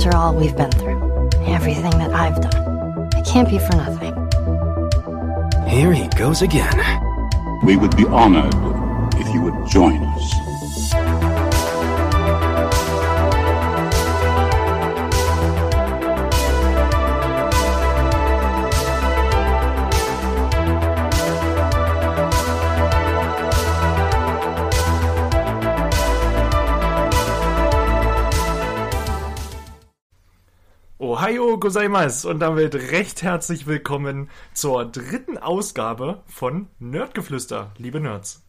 After all we've been through, everything that I've done, it can't be for nothing. Here he goes again. We would be honored if you would join us. Ohio gozaimasu und damit recht herzlich willkommen zur dritten Ausgabe von Nerdgeflüster, liebe Nerds.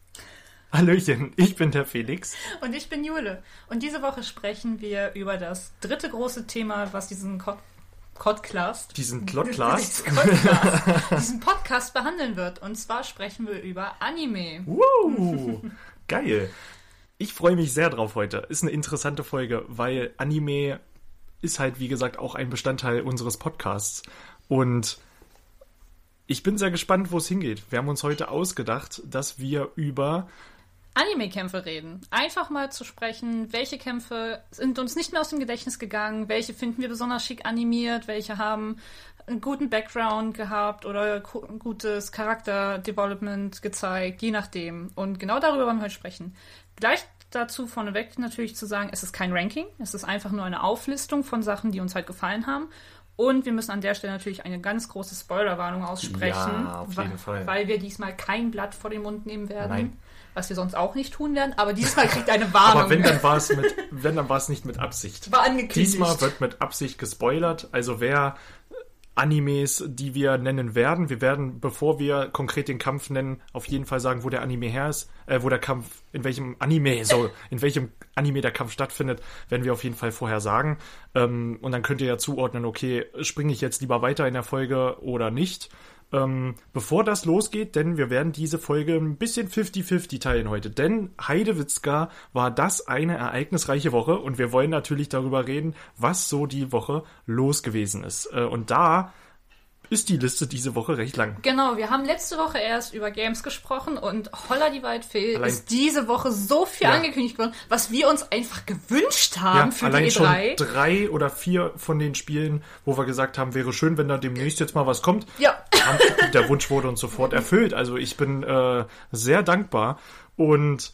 Hallöchen, ich bin der Felix. Und ich bin Jule. Und diese Woche sprechen wir über das dritte große Thema, was diesen Cod Podcast, Diesen Klottlast. diesen, Podcast, diesen Podcast behandeln wird. Und zwar sprechen wir über Anime. Woo, geil. Ich freue mich sehr drauf heute. Ist eine interessante Folge, weil Anime ist halt, wie gesagt, auch ein Bestandteil unseres Podcasts. Und ich bin sehr gespannt, wo es hingeht. Wir haben uns heute ausgedacht, dass wir über Anime-Kämpfe reden. Einfach mal zu sprechen, welche Kämpfe sind uns nicht mehr aus dem Gedächtnis gegangen, welche finden wir besonders schick animiert, welche haben einen guten Background gehabt oder gutes Charakter-Development gezeigt, je nachdem. Und genau darüber wollen wir heute sprechen. Gleich dazu vorneweg natürlich zu sagen, es ist kein Ranking, es ist einfach nur eine Auflistung von Sachen, die uns halt gefallen haben. Und wir müssen an der Stelle natürlich eine ganz große Spoilerwarnung aussprechen, Ja, auf jeden Fall. weil wir diesmal kein Blatt vor den Mund nehmen werden, Nein. was wir sonst auch nicht tun werden. Aber dieses Mal kriegt eine Warnung. Aber wenn, dann war es mit, wenn, dann war es nicht mit Absicht. War angekündigt. Diesmal wird mit Absicht gespoilert. Also wer Animes, die wir nennen werden, wir werden, bevor wir konkret den Kampf nennen, auf jeden Fall sagen, wo der Anime her ist, äh, wo der Kampf, in welchem Anime, so, in welchem Anime der Kampf stattfindet, werden wir auf jeden Fall vorher sagen. Ähm, und dann könnt ihr ja zuordnen, okay, springe ich jetzt lieber weiter in der Folge oder nicht. Ähm, bevor das losgeht, denn wir werden diese Folge ein bisschen 50-50 teilen heute. Denn Heidewitzka war das eine ereignisreiche Woche und wir wollen natürlich darüber reden, was so die Woche los gewesen ist. Äh, und da ist die Liste diese Woche recht lang. Genau, wir haben letzte Woche erst über Games gesprochen und Holla die Waldfee Allein- ist diese Woche so viel Ja. angekündigt worden, was wir uns einfach gewünscht haben für allein die schon E3. drei oder vier von den Spielen, wo wir gesagt haben, wäre schön, wenn da demnächst jetzt mal was kommt. Ja. Haben, der Wunsch wurde uns sofort erfüllt. Also ich bin äh, sehr dankbar und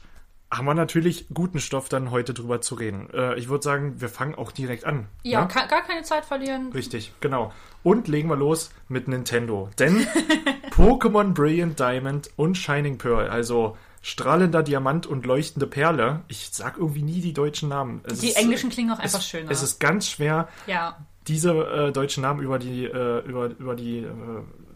haben wir natürlich guten Stoff dann heute drüber zu reden. Äh, ich würde sagen, wir fangen auch direkt an. Ja, ne? gar keine Zeit verlieren. Richtig, genau. Und legen wir los mit Nintendo. Denn Pokémon Brilliant Diamond und Shining Pearl, also strahlender Diamant und leuchtende Perle. Ich sag irgendwie nie die deutschen Namen. Es Die ist, englischen klingen auch einfach es, schöner. Es ist ganz schwer, ja. diese äh, deutschen Namen über die äh, über über die äh,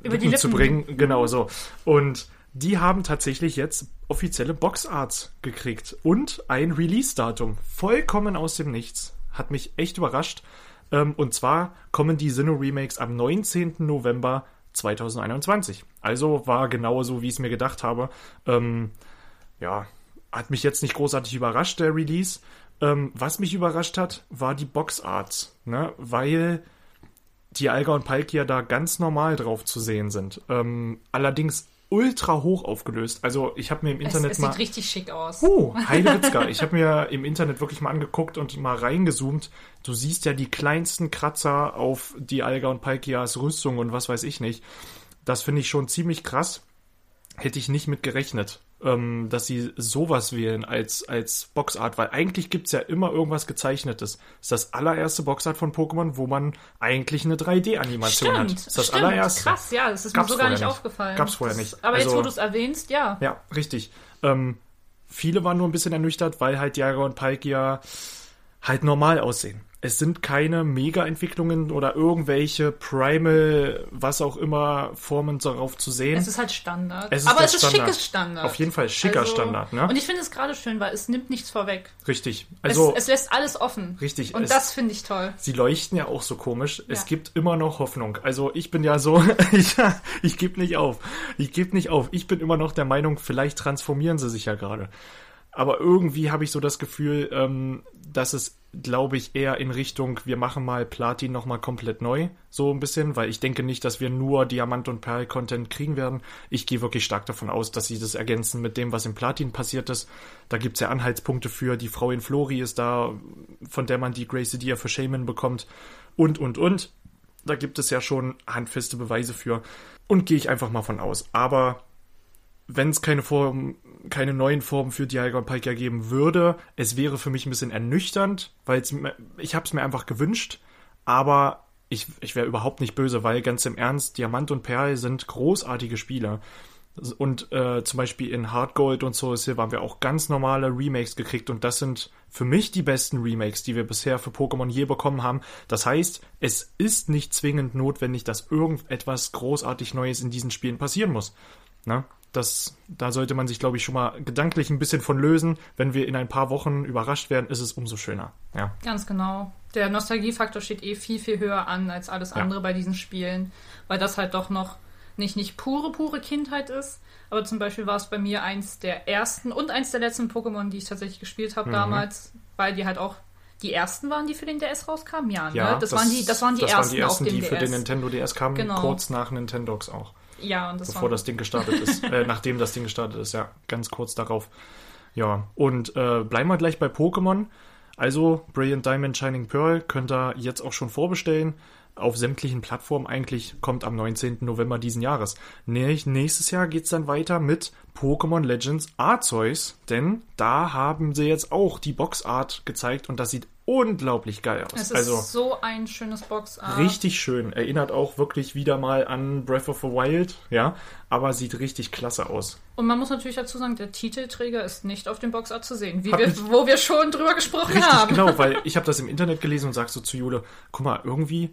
Über die Lippen zu Lippen. bringen. Genau so. Und die haben tatsächlich jetzt offizielle Boxarts gekriegt und ein Release-Datum. Vollkommen aus dem Nichts. Hat mich echt überrascht. Ähm, und zwar kommen die Sinnoh Remakes am 19. November 2021. Also war genauso, wie ich es mir gedacht habe. Ähm, ja, hat mich jetzt nicht großartig überrascht, der Release. Ähm, was mich überrascht hat, war die Boxarts, ne? weil die Alga und Palkia da ganz normal drauf zu sehen sind. Ähm, allerdings ultra hoch aufgelöst. Also ich habe mir im Es, Internet es mal... sieht richtig schick aus. Oh, Heidewitzka. Ich habe mir im Internet wirklich mal angeguckt und mal reingezoomt. Du siehst ja die kleinsten Kratzer auf die Alga und Palkias Rüstung und was weiß ich nicht. Das finde ich schon ziemlich krass. Hätte ich nicht mit gerechnet, ähm, dass sie sowas wählen als, als Boxart, weil eigentlich gibt's ja immer irgendwas Gezeichnetes. Das ist das allererste Boxart von Pokémon, wo man eigentlich eine 3D-Animation hat. Das ist das stimmt. allererste. Krass, ja, das ist Gab's mir so gar nicht nicht. aufgefallen. Gab's vorher Das- nicht. Aber jetzt, Also- wo du es erwähnst, ja. Ja, richtig. Ähm, viele waren nur ein bisschen ernüchtert, weil halt Jager und Palkia halt normal aussehen. Es sind keine Mega-Entwicklungen oder irgendwelche Primal, was auch immer, Formen darauf zu sehen. Es ist halt Standard. Es ist aber es ist Standard. schickes Standard. Auf jeden Fall schicker Also- Standard, ne? Und ich finde es gerade schön, weil es nimmt nichts vorweg. Richtig. Also, es, es lässt alles offen. Richtig, Und es- das finde ich toll. sie leuchten ja auch so komisch. Es Ja. gibt immer noch Hoffnung. Also ich bin ja so, ich, ich gebe nicht auf. Ich gebe nicht auf. Ich bin immer noch der Meinung, vielleicht transformieren sie sich ja gerade. Aber irgendwie habe ich so das Gefühl, ähm, dass es, glaube ich, eher in Richtung, wir machen mal Platin nochmal komplett neu, so ein bisschen, weil ich denke nicht, dass wir nur Diamant- und Perl-Content kriegen werden. Ich gehe wirklich stark davon aus, dass sie das ergänzen mit dem, was im Platin passiert ist. Da gibt's ja Anhaltspunkte für. Die Frau in Flori ist da von der man die Gracie Dia für Shaman bekommt und, und, und. Da gibt es ja schon handfeste Beweise für. Und gehe ich einfach mal von aus. Aber wenn es keine Form, keine neuen Formen für Dialga Pike geben würde, es wäre für mich ein bisschen ernüchternd, weil ich habe es mir einfach gewünscht, aber ich, ich wäre überhaupt nicht böse, weil ganz im Ernst, Diamant und Perl sind großartige Spieler. Und äh, zum Beispiel in Hard Gold und Soul Silver haben wir auch ganz normale Remakes gekriegt und das sind für mich die besten Remakes, die wir bisher für Pokémon je bekommen haben. Das heißt, es ist nicht zwingend notwendig, dass irgendetwas großartig Neues in diesen Spielen passieren muss. Na? Das, da sollte man sich, glaube ich, schon mal gedanklich ein bisschen von lösen. Wenn wir in ein paar Wochen überrascht werden, ist es umso schöner. Ja. Ganz genau. Der Nostalgiefaktor steht eh viel, viel höher an als alles andere ja. bei diesen Spielen, weil das halt doch noch nicht, nicht pure, pure Kindheit ist. Aber zum Beispiel war es bei mir eins der ersten und eins der letzten Pokémon, die ich tatsächlich gespielt habe mhm. damals, weil die halt auch die ersten waren, die für den DS rauskamen. Ja, ne? ja das, das, waren die, das waren die, das ersten, waren die ersten, die für den Nintendo DS kamen, genau. kurz nach Nintendox auch. Ja, und das bevor war... das Ding gestartet ist, äh, nachdem das Ding gestartet ist, ja, ganz kurz darauf. Ja, und äh, bleiben wir gleich bei Pokémon. Also, Brilliant Diamond Shining Pearl könnt ihr jetzt auch schon vorbestellen auf sämtlichen Plattformen eigentlich kommt am 19. November diesen Jahres. Nächstes Jahr geht's dann weiter mit Pokémon Legends Arceus, denn da haben sie jetzt auch die Boxart gezeigt und das sieht unglaublich geil aus. Es ist also, so ein schönes Boxart. Richtig schön. Erinnert auch wirklich wieder mal an Breath of the Wild, ja, aber sieht richtig klasse aus. Und man muss natürlich dazu sagen, der Titelträger ist nicht auf dem Boxart zu sehen, wie wir, wo wir schon drüber gesprochen richtig, haben. Genau, weil ich habe das im Internet gelesen und sag so zu Jule, guck mal, irgendwie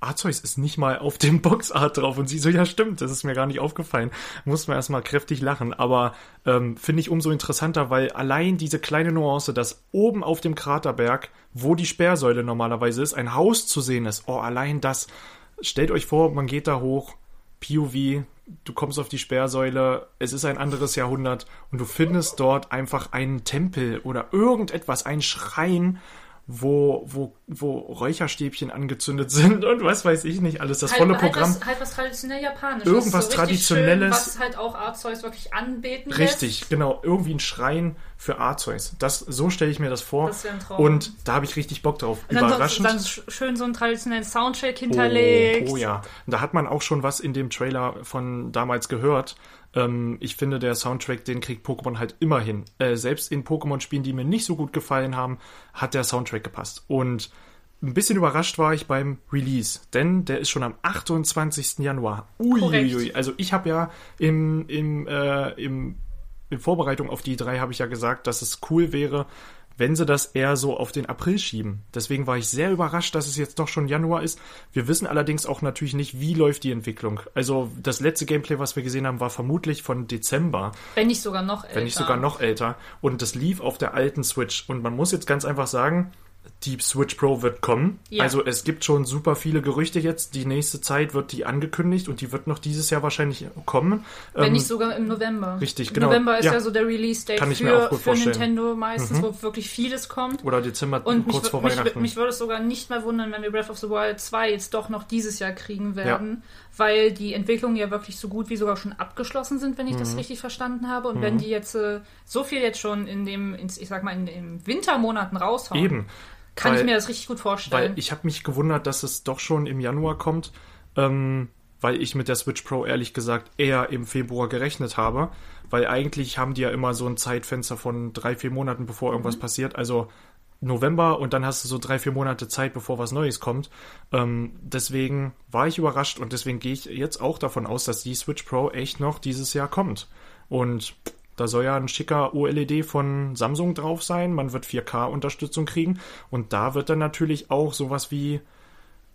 Arceus ist nicht mal auf dem Boxart drauf. Und sie so, ja stimmt, das ist mir gar nicht aufgefallen. Muss man erstmal kräftig lachen. Aber ähm, finde ich umso interessanter, weil allein diese kleine Nuance, dass oben auf dem Kraterberg, wo die Sperrsäule normalerweise ist, ein Haus zu sehen ist. Oh, allein das. Stellt euch vor, man geht da hoch, POV, du kommst auf die Sperrsäule, es ist ein anderes Jahrhundert und du findest dort einfach einen Tempel oder irgendetwas, einen Schrein wo, wo, wo Räucherstäbchen angezündet sind und was weiß ich nicht, alles das halt, volle halt Programm. Was, halt was traditionell Japanisches. Irgendwas so Traditionelles. Schön, was halt auch Arceus wirklich anbeten Richtig, lässt. genau. Irgendwie ein Schrein für Arceus. Das, so stelle ich mir das vor. Das ein Traum. Und da habe ich richtig Bock drauf. Und dann Überraschend. Dann schön so einen traditionellen Soundtrack hinterlegt. Oh, oh ja. Da hat man auch schon was in dem Trailer von damals gehört. Ähm, ich finde, der Soundtrack, den kriegt Pokémon halt immer hin. Äh, selbst in Pokémon-Spielen, die mir nicht so gut gefallen haben, hat der Soundtrack gepasst. Und ein bisschen überrascht war ich beim Release, denn der ist schon am 28. Januar. Uiuiui. Also ich habe ja im, im, äh, im, in Vorbereitung auf die drei habe ich ja gesagt, dass es cool wäre, wenn sie das eher so auf den April schieben. Deswegen war ich sehr überrascht, dass es jetzt doch schon Januar ist. Wir wissen allerdings auch natürlich nicht, wie läuft die Entwicklung. Also das letzte Gameplay, was wir gesehen haben, war vermutlich von Dezember. Wenn nicht sogar noch älter. Wenn nicht sogar noch älter. Und das lief auf der alten Switch. Und man muss jetzt ganz einfach sagen, die Switch Pro wird kommen. Ja. Also es gibt schon super viele Gerüchte jetzt. Die nächste Zeit wird die angekündigt und die wird noch dieses Jahr wahrscheinlich kommen. Wenn ähm, nicht sogar im November. Richtig, genau. November ist ja, ja so der Release-Date für, für Nintendo meistens, Mhm. wo wirklich vieles kommt. Oder Dezember, Und kurz mich, vor mich, Weihnachten. mich würde es sogar nicht mehr wundern, wenn wir Breath of the Wild 2 jetzt doch noch dieses Jahr kriegen werden, weil die Entwicklungen ja wirklich so gut wie sogar schon abgeschlossen sind, wenn ich das Mhm. richtig verstanden habe. Und wenn die jetzt äh, so viel jetzt schon in dem, ich sag mal, in den Wintermonaten raushauen, Eben. Kann Weil- ich mir das richtig gut vorstellen. Weil ich habe mich gewundert, dass es doch schon im Januar kommt, ähm, weil ich mit der Switch Pro ehrlich gesagt eher im Februar gerechnet habe, weil eigentlich haben die ja immer so ein Zeitfenster von drei, vier Monaten, bevor irgendwas Mhm. passiert. Also November und dann hast du so drei, vier Monate Zeit, bevor was Neues kommt. Ähm, deswegen war ich überrascht und deswegen gehe ich jetzt auch davon aus, dass die Switch Pro echt noch dieses Jahr kommt. Und da soll ja ein schicker OLED von Samsung drauf sein. Man wird 4K-Unterstützung kriegen. Und da wird dann natürlich auch sowas wie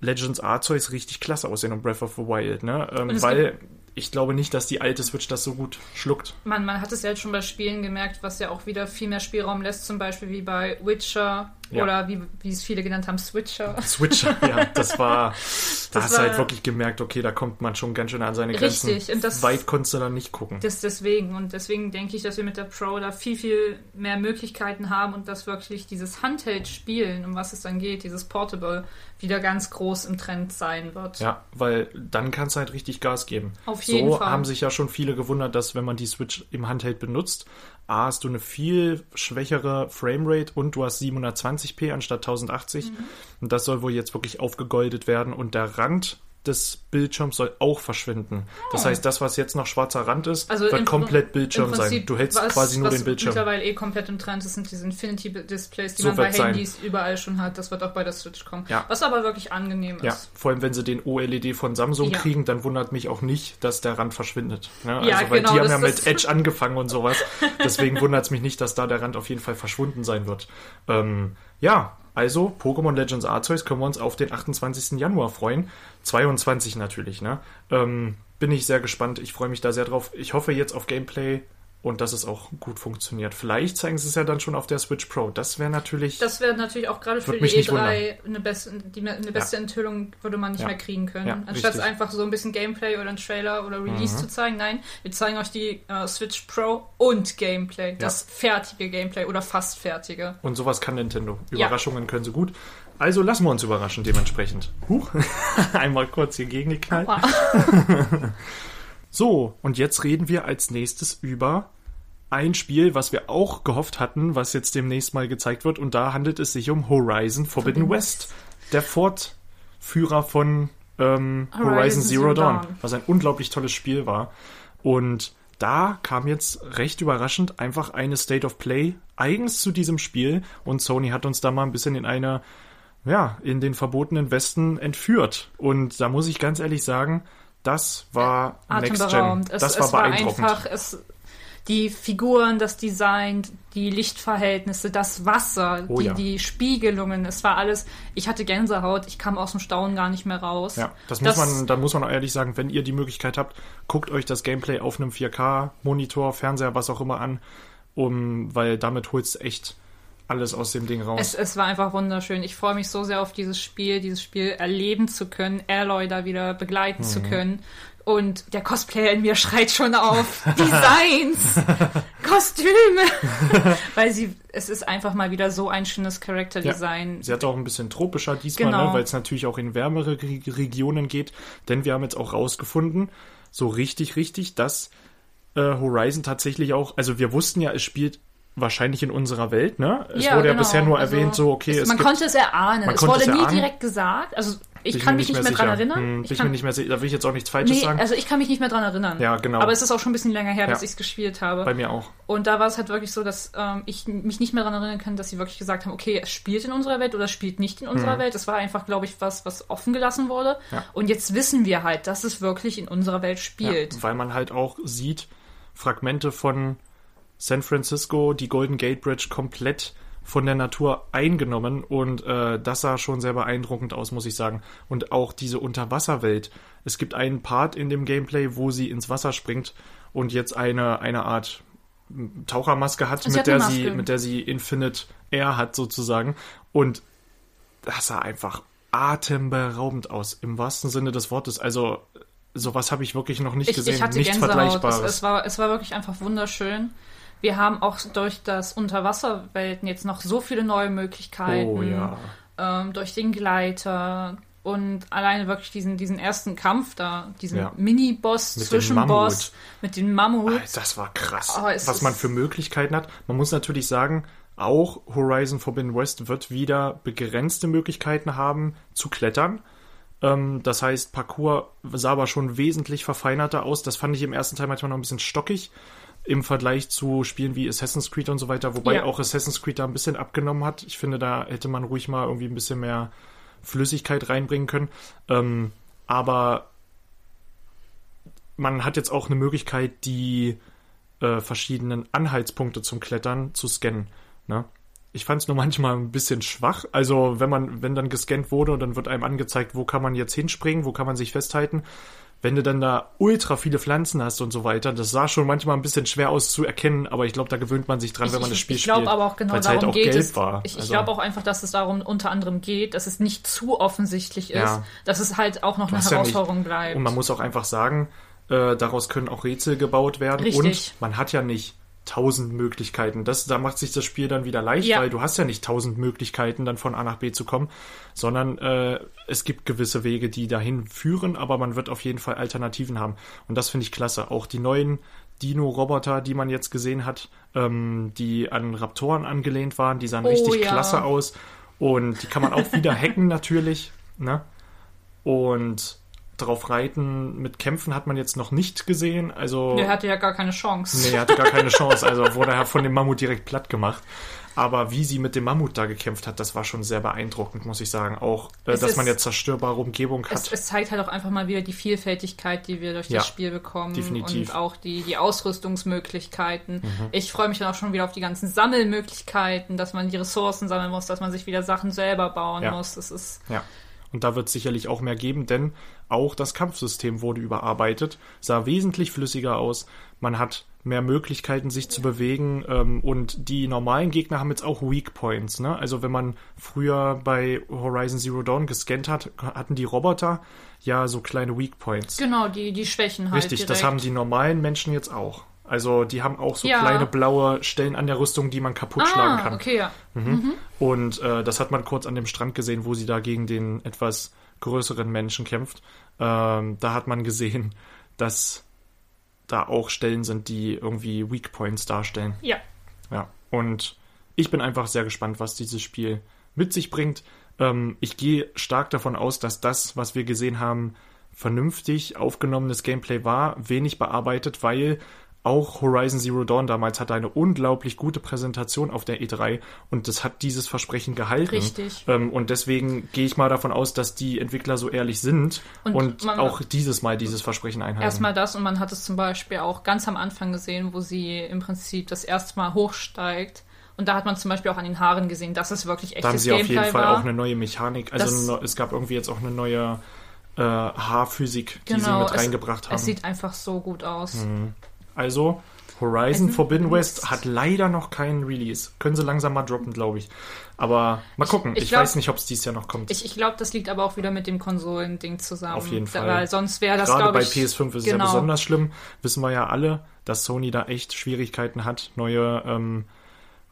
Legends Arceus richtig klasse aussehen und Breath of the Wild, ne? Ähm, weil ich glaube nicht, dass die alte Switch das so gut schluckt. Man, man hat es ja jetzt schon bei Spielen gemerkt, was ja auch wieder viel mehr Spielraum lässt, zum Beispiel wie bei Witcher Ja. oder wie, wie es viele genannt haben, Switcher. Switcher, ja, das war, da hast du halt wirklich gemerkt, okay, da kommt man schon ganz schön an seine Grenzen. Richtig, und das- Weit konntest du dann nicht gucken. Das deswegen. Und deswegen denke ich, dass wir mit der Pro da viel, viel mehr Möglichkeiten haben und dass wirklich dieses Handheld-Spielen, um was es dann geht, dieses Portable, wieder ganz groß im Trend sein wird. Ja, weil dann kannst du halt richtig Gas geben. Auf jeden so Fall. haben sich ja schon viele gewundert, dass wenn man die Switch im Handheld benutzt, A, hast du eine viel schwächere Framerate und du hast 720p anstatt 1080. Mhm. Und das soll wohl jetzt wirklich aufgegoldet werden. Und der Rand des Bildschirms soll auch verschwinden. Das heißt, das, was jetzt noch schwarzer Rand ist. Also wird komplett Bildschirm sein. Du hältst was- quasi nur den Bildschirm. mittlerweile eh komplett im Trend ist, sind diese Infinity-Displays, die So man bei wird's sein. Handys überall schon hat. Das wird auch bei der Switch kommen. Ja. Was aber wirklich angenehm Ja, ist. vor allem wenn sie den OLED von Samsung Ja. kriegen, dann wundert mich auch nicht, dass der Rand verschwindet. Ne? Ja, also, weil genau, die haben ja mit Edge angefangen und sowas. Deswegen wundert es mich nicht, dass da der Rand auf jeden Fall verschwunden sein wird. Ähm, ja, also Pokémon Legends Arceus können wir uns auf den 28. Januar freuen. 22 natürlich, ne? Ähm, bin ich sehr gespannt. Ich freue mich da sehr drauf. Ich hoffe jetzt auf Gameplay und dass es auch gut funktioniert. Vielleicht zeigen sie es ja dann schon auf der Switch Pro. Das wäre natürlich. Das wäre natürlich auch gerade für die mich nicht E3 eine, best, die, eine beste Enthüllung würde man nicht Ja. mehr kriegen können. Ja, Anstatt richtig. einfach so ein bisschen Gameplay oder ein Trailer oder Release Mhm. zu zeigen. Nein, wir zeigen euch die äh, Switch Pro und Gameplay. Das fertige Gameplay oder fast fertige. Und sowas kann Nintendo. Ja. Überraschungen können sie gut. Also lassen wir uns überraschen dementsprechend. Huch, einmal kurz hier gegengeknallt. So, und jetzt reden wir als nächstes über ein Spiel, was wir auch gehofft hatten, was jetzt demnächst mal gezeigt wird. Und da handelt es sich um Horizon Forbidden West. Der Fortführer von ähm, Horizon, Horizon Zero, Dawn, Dawn. was ein unglaublich tolles Spiel war. Und da kam jetzt recht überraschend einfach eine State of Play eigens zu diesem Spiel. Und Sony hat uns da mal ein bisschen in eine, ja, in den verbotenen Westen entführt. Und da muss ich ganz ehrlich sagen, das war Next Gen. Es, Das war war beeindruckend. einfach, es, die Figuren, das Design, die Lichtverhältnisse, das Wasser, Oh die, ja. die Spiegelungen, es war alles, ich hatte Gänsehaut, ich kam aus dem Staunen gar nicht mehr raus. Ja, das muss man, da muss man auch ehrlich sagen, wenn ihr die Möglichkeit habt, guckt euch das Gameplay auf einem 4K-Monitor, Fernseher, was auch immer an, um, weil damit holst du echt alles aus dem Ding raus. Es, es war einfach wunderschön. Ich freue mich so sehr auf dieses Spiel, dieses Spiel erleben zu können, Aloy da wieder begleiten zu Mhm. können. Und der Cosplayer in mir schreit schon auf Designs, Kostüme, weil sie, es ist einfach mal wieder so ein schönes Charakterdesign. Sie hat auch ein bisschen tropischer diesmal, Genau. ne, weil es natürlich auch in wärmere Re Regionen geht. Denn wir haben jetzt auch rausgefunden, so richtig, richtig, dass äh, Horizon tatsächlich auch, also wir wussten ja, es spielt wahrscheinlich in unserer Welt, ne? Es wurde ja genau. bisher nur Also, erwähnt, so, okay, es, es man gibt, konnte es erahnen. Es wurde nie direkt gesagt. Also ich kann mich nicht mehr mehr dran erinnern. Hm, ich bin kann, mir nicht mehr sicher, da will ich jetzt auch nichts Falsches nee, sagen. also ich kann mich nicht mehr dran erinnern. Ja, genau. Aber es ist auch schon ein bisschen länger her, dass Ja. ich es gespielt habe. Bei mir auch. Und da war es halt wirklich so, dass ähm, ich mich nicht mehr daran erinnern kann, dass sie wirklich gesagt haben, okay, es spielt in unserer Welt oder es spielt nicht in unserer Welt. Es war einfach, glaube ich, was, was offen gelassen wurde. Mhm. Ja. Und jetzt wissen wir halt, dass es wirklich in unserer Welt spielt. Ja, weil man halt auch sieht, Fragmente von San Francisco, die Golden Gate Bridge komplett von der Natur eingenommen und äh, das sah schon sehr beeindruckend aus, muss ich sagen. Und auch diese Unterwasserwelt. Es gibt einen Part in dem Gameplay, wo sie ins Wasser springt und jetzt eine, eine Art Tauchermaske hat, mit hat der sie, mit der sie Infinite Air hat sozusagen. Und das sah einfach atemberaubend aus, im wahrsten Sinne des Wortes. Also sowas habe ich wirklich noch nicht Ich, gesehen. ich hatte Nichts Gänsehaut. Es, Vergleichbares. es, war, es war wirklich einfach wunderschön. Wir haben auch durch das Unterwasserwelten jetzt noch so viele neue Möglichkeiten. oh ja. ähm, durch den Gleiter und alleine wirklich diesen, diesen ersten Kampf da, diesen Ja. Mini-Boss, Mit dem Zwischenboss Mammut. mit den Mammuts. Das war krass, Oh, was man für Möglichkeiten hat. Man muss natürlich sagen, auch Horizon Forbidden West wird wieder begrenzte Möglichkeiten haben zu klettern. Ähm, das heißt, Parcours sah aber schon wesentlich verfeinerter aus. Das fand ich im ersten Teil manchmal noch ein bisschen stockig im Vergleich zu Spielen wie Assassin's Creed und so weiter, wobei Ja. auch Assassin's Creed da ein bisschen abgenommen hat. Ich finde, da hätte man ruhig mal irgendwie ein bisschen mehr Flüssigkeit reinbringen können. Ähm, aber man hat jetzt auch eine Möglichkeit, die äh, verschiedenen Anhaltspunkte zum Klettern zu scannen. Ne? Ich fand es nur manchmal ein bisschen schwach. Also wenn man, wenn dann gescannt wurde und dann wird einem angezeigt, wo kann man jetzt hinspringen, wo kann man sich festhalten. Wenn du dann da ultra viele Pflanzen hast und so weiter, das sah schon manchmal ein bisschen schwer aus zu erkennen, aber ich glaube, da gewöhnt man sich dran, wenn man das Spiel ich glaube spielt. aber auch genau weil's darum halt auch geht gelb es. war. Ich, ich Also- glaube auch einfach, dass es darum unter anderem geht, dass es nicht zu offensichtlich ist, Ja. dass es halt auch noch eine hast ja Herausforderung bleibt. Und man muss auch einfach sagen, äh, daraus können auch Rätsel gebaut werden. Richtig. Und man hat ja nicht tausend Möglichkeiten. Das, da macht sich das Spiel dann wieder leicht, Ja. weil du hast ja nicht tausend Möglichkeiten, dann von A nach B zu kommen, sondern äh, es gibt gewisse Wege, die dahin führen, aber man wird auf jeden Fall Alternativen haben. Und das finde ich klasse. Auch die neuen Dino-Roboter, die man jetzt gesehen hat, ähm, die an Raptoren angelehnt waren, die sahen Oh, richtig ja. klasse aus. Und die kann man auch wieder hacken natürlich. Ne? Und drauf reiten mit Kämpfen hat man jetzt noch nicht gesehen. Also Der hatte ja gar keine Chance. Nee, er hatte gar keine Chance. Also wurde er von dem Mammut direkt platt gemacht. Aber wie sie mit dem Mammut da gekämpft hat, das war schon sehr beeindruckend, muss ich sagen. Auch, äh, Es dass ist- man jetzt zerstörbare Umgebung Es, hat. es zeigt halt auch einfach mal wieder die Vielfältigkeit, die wir durch Ja, das Spiel bekommen definitiv. und auch die, die Ausrüstungsmöglichkeiten. Mhm. Ich freue mich dann auch schon wieder auf die ganzen Sammelmöglichkeiten, dass man die Ressourcen sammeln muss, dass man sich wieder Sachen selber bauen Ja. muss. Es ist Ja. Und da wird es sicherlich auch mehr geben, denn auch das Kampfsystem wurde überarbeitet, sah wesentlich flüssiger aus. Man hat mehr Möglichkeiten, sich zu bewegen ähm, und die normalen Gegner haben jetzt auch Weak Points. Ne? Also wenn man früher bei Horizon Zero Dawn gescannt hat, hatten die Roboter ja so kleine Weak Points. genau die, die Schwächen halt. Richtig, direkt. das haben die normalen Menschen jetzt auch. Also die haben auch so Ja. kleine blaue Stellen an der Rüstung, die man kaputt schlagen Ah, kann. okay, ja. Und äh, das hat man kurz an dem Strand gesehen, wo sie da gegen den etwas größeren Menschen kämpft. Ähm, da hat man gesehen, dass da auch Stellen sind, die irgendwie Weak Points darstellen. Ja. Ja, und ich bin einfach sehr gespannt, was dieses Spiel mit sich bringt. Ähm, ich gehe stark davon aus, dass das, was wir gesehen haben, vernünftig aufgenommenes Gameplay war, wenig bearbeitet, weil auch Horizon Zero Dawn damals hatte eine unglaublich gute Präsentation auf der E3 und das hat dieses Versprechen gehalten. Richtig. Ähm, und deswegen gehe ich mal davon aus, dass die Entwickler so ehrlich sind und, Und auch dieses Mal dieses Versprechen einhalten. Erstmal das und man hat es zum Beispiel auch ganz am Anfang gesehen, wo sie im Prinzip das erste Mal hochsteigt. Und da hat man zum Beispiel auch an den Haaren gesehen, dass es wirklich echtes Da haben sie auf Gameplay jeden Fall war. auch eine neue Mechanik. Also eine es gab irgendwie jetzt auch eine neue äh, Haarphysik, die sie genau, mit es, reingebracht haben. es sieht einfach so gut aus. Also Horizon Also, Forbidden West hat leider noch keinen Release. Können sie langsam mal droppen, glaube ich. Aber mal gucken. Ich, ich glaub- weiß nicht, ob es dieses Jahr noch kommt. Ich, ich glaube, das liegt aber auch wieder mit dem Konsolending zusammen. Auf jeden Fall. Weil sonst wäre das, Gerade bei ich... PS5 ist es genau. ja besonders schlimm. Wissen wir ja alle, dass Sony da echt Schwierigkeiten hat, neue ähm,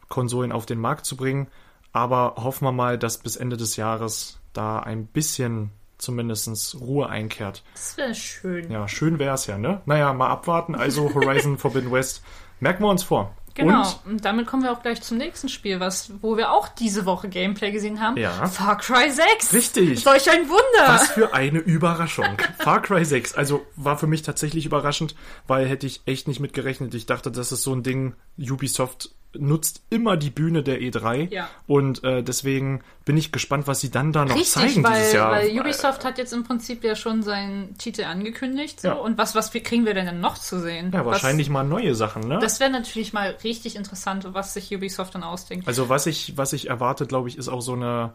Konsolen auf den Markt zu bringen. Aber hoffen wir mal, dass bis Ende des Jahres da ein bisschen zumindest Ruhe einkehrt. Das wäre schön. Ja, schön wär's ja, ne? Naja, mal abwarten. Also Horizon Forbidden West. Merken wir uns vor. Genau. Und Und, damit kommen wir auch gleich zum nächsten Spiel, was, wo wir auch diese Woche Gameplay gesehen haben. Ja. Far Cry 6. Richtig. Solch ein Wunder. was für eine Überraschung. Far Cry 6, also war für mich tatsächlich überraschend, weil hätte ich echt nicht mit gerechnet. Ich dachte, das ist so ein Ding, Ubisoft nutzt immer die Bühne der E3 Ja. und äh, deswegen bin ich gespannt, was sie dann da noch Richtig, zeigen weil, dieses Jahr. weil Ubisoft hat jetzt im Prinzip ja schon seinen Titel angekündigt. So. Ja. Und was, was kriegen wir denn dann noch zu sehen? ja, wahrscheinlich mal neue Sachen, ne? Was, das wäre natürlich mal richtig interessant, was sich Ubisoft dann ausdenkt. Also was ich, was ich erwarte, glaube ich, ist auch so eine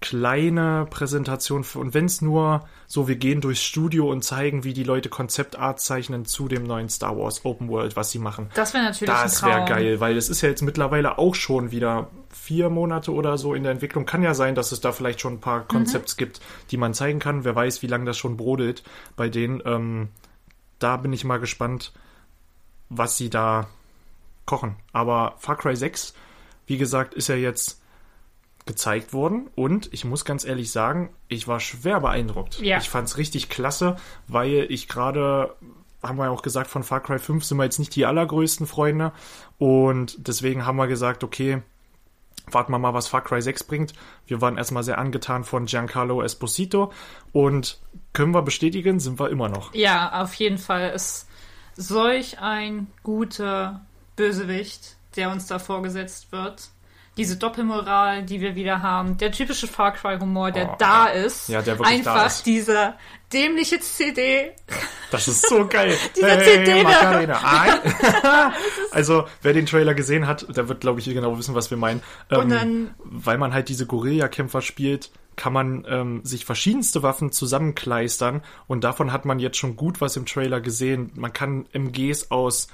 kleine Präsentation für, und wenn es nur so, wir gehen durchs Studio und zeigen, wie die Leute Konzeptart zeichnen zu dem neuen Star Wars Open World, was sie machen. Das wäre natürlich Das wäre geil, weil es ist ja jetzt mittlerweile auch schon wieder vier Monate oder so in der Entwicklung. Kann ja sein, dass es da vielleicht schon ein paar Konzepts gibt, die man zeigen kann. Wer weiß, wie lange das schon brodelt bei denen. Ähm, da bin ich mal gespannt, was sie da kochen. Aber Far Cry 6, wie gesagt, ist ja jetzt gezeigt worden und ich muss ganz ehrlich sagen, ich war schwer beeindruckt. Ja. Ich fand's richtig klasse, weil ich gerade, haben wir ja auch gesagt, von Far Cry 5 sind wir jetzt nicht die allergrößten Freunde und deswegen haben wir gesagt, okay, warten wir mal, was Far Cry 6 bringt. Wir waren erstmal sehr angetan von Giancarlo Esposito und können wir bestätigen, sind wir immer noch. Ja, auf jeden Fall ist solch ein guter Bösewicht, der uns da vorgesetzt wird. Diese Doppelmoral, die wir wieder haben, der typische Far Cry Humor, der Oh, da ist. Ja, der wirklich da Einfach ist. dieser dämliche CD. Das ist so geil. Dieser CD da. Macarena. Also, wer den Trailer gesehen hat, der wird, glaube ich, genau wissen, was wir meinen. Ähm, Und dann- weil man halt diese Guerillakämpfer spielt, kann man ähm, sich verschiedenste Waffen zusammenkleistern und davon hat man jetzt schon gut was im Trailer gesehen. Man kann MGs aus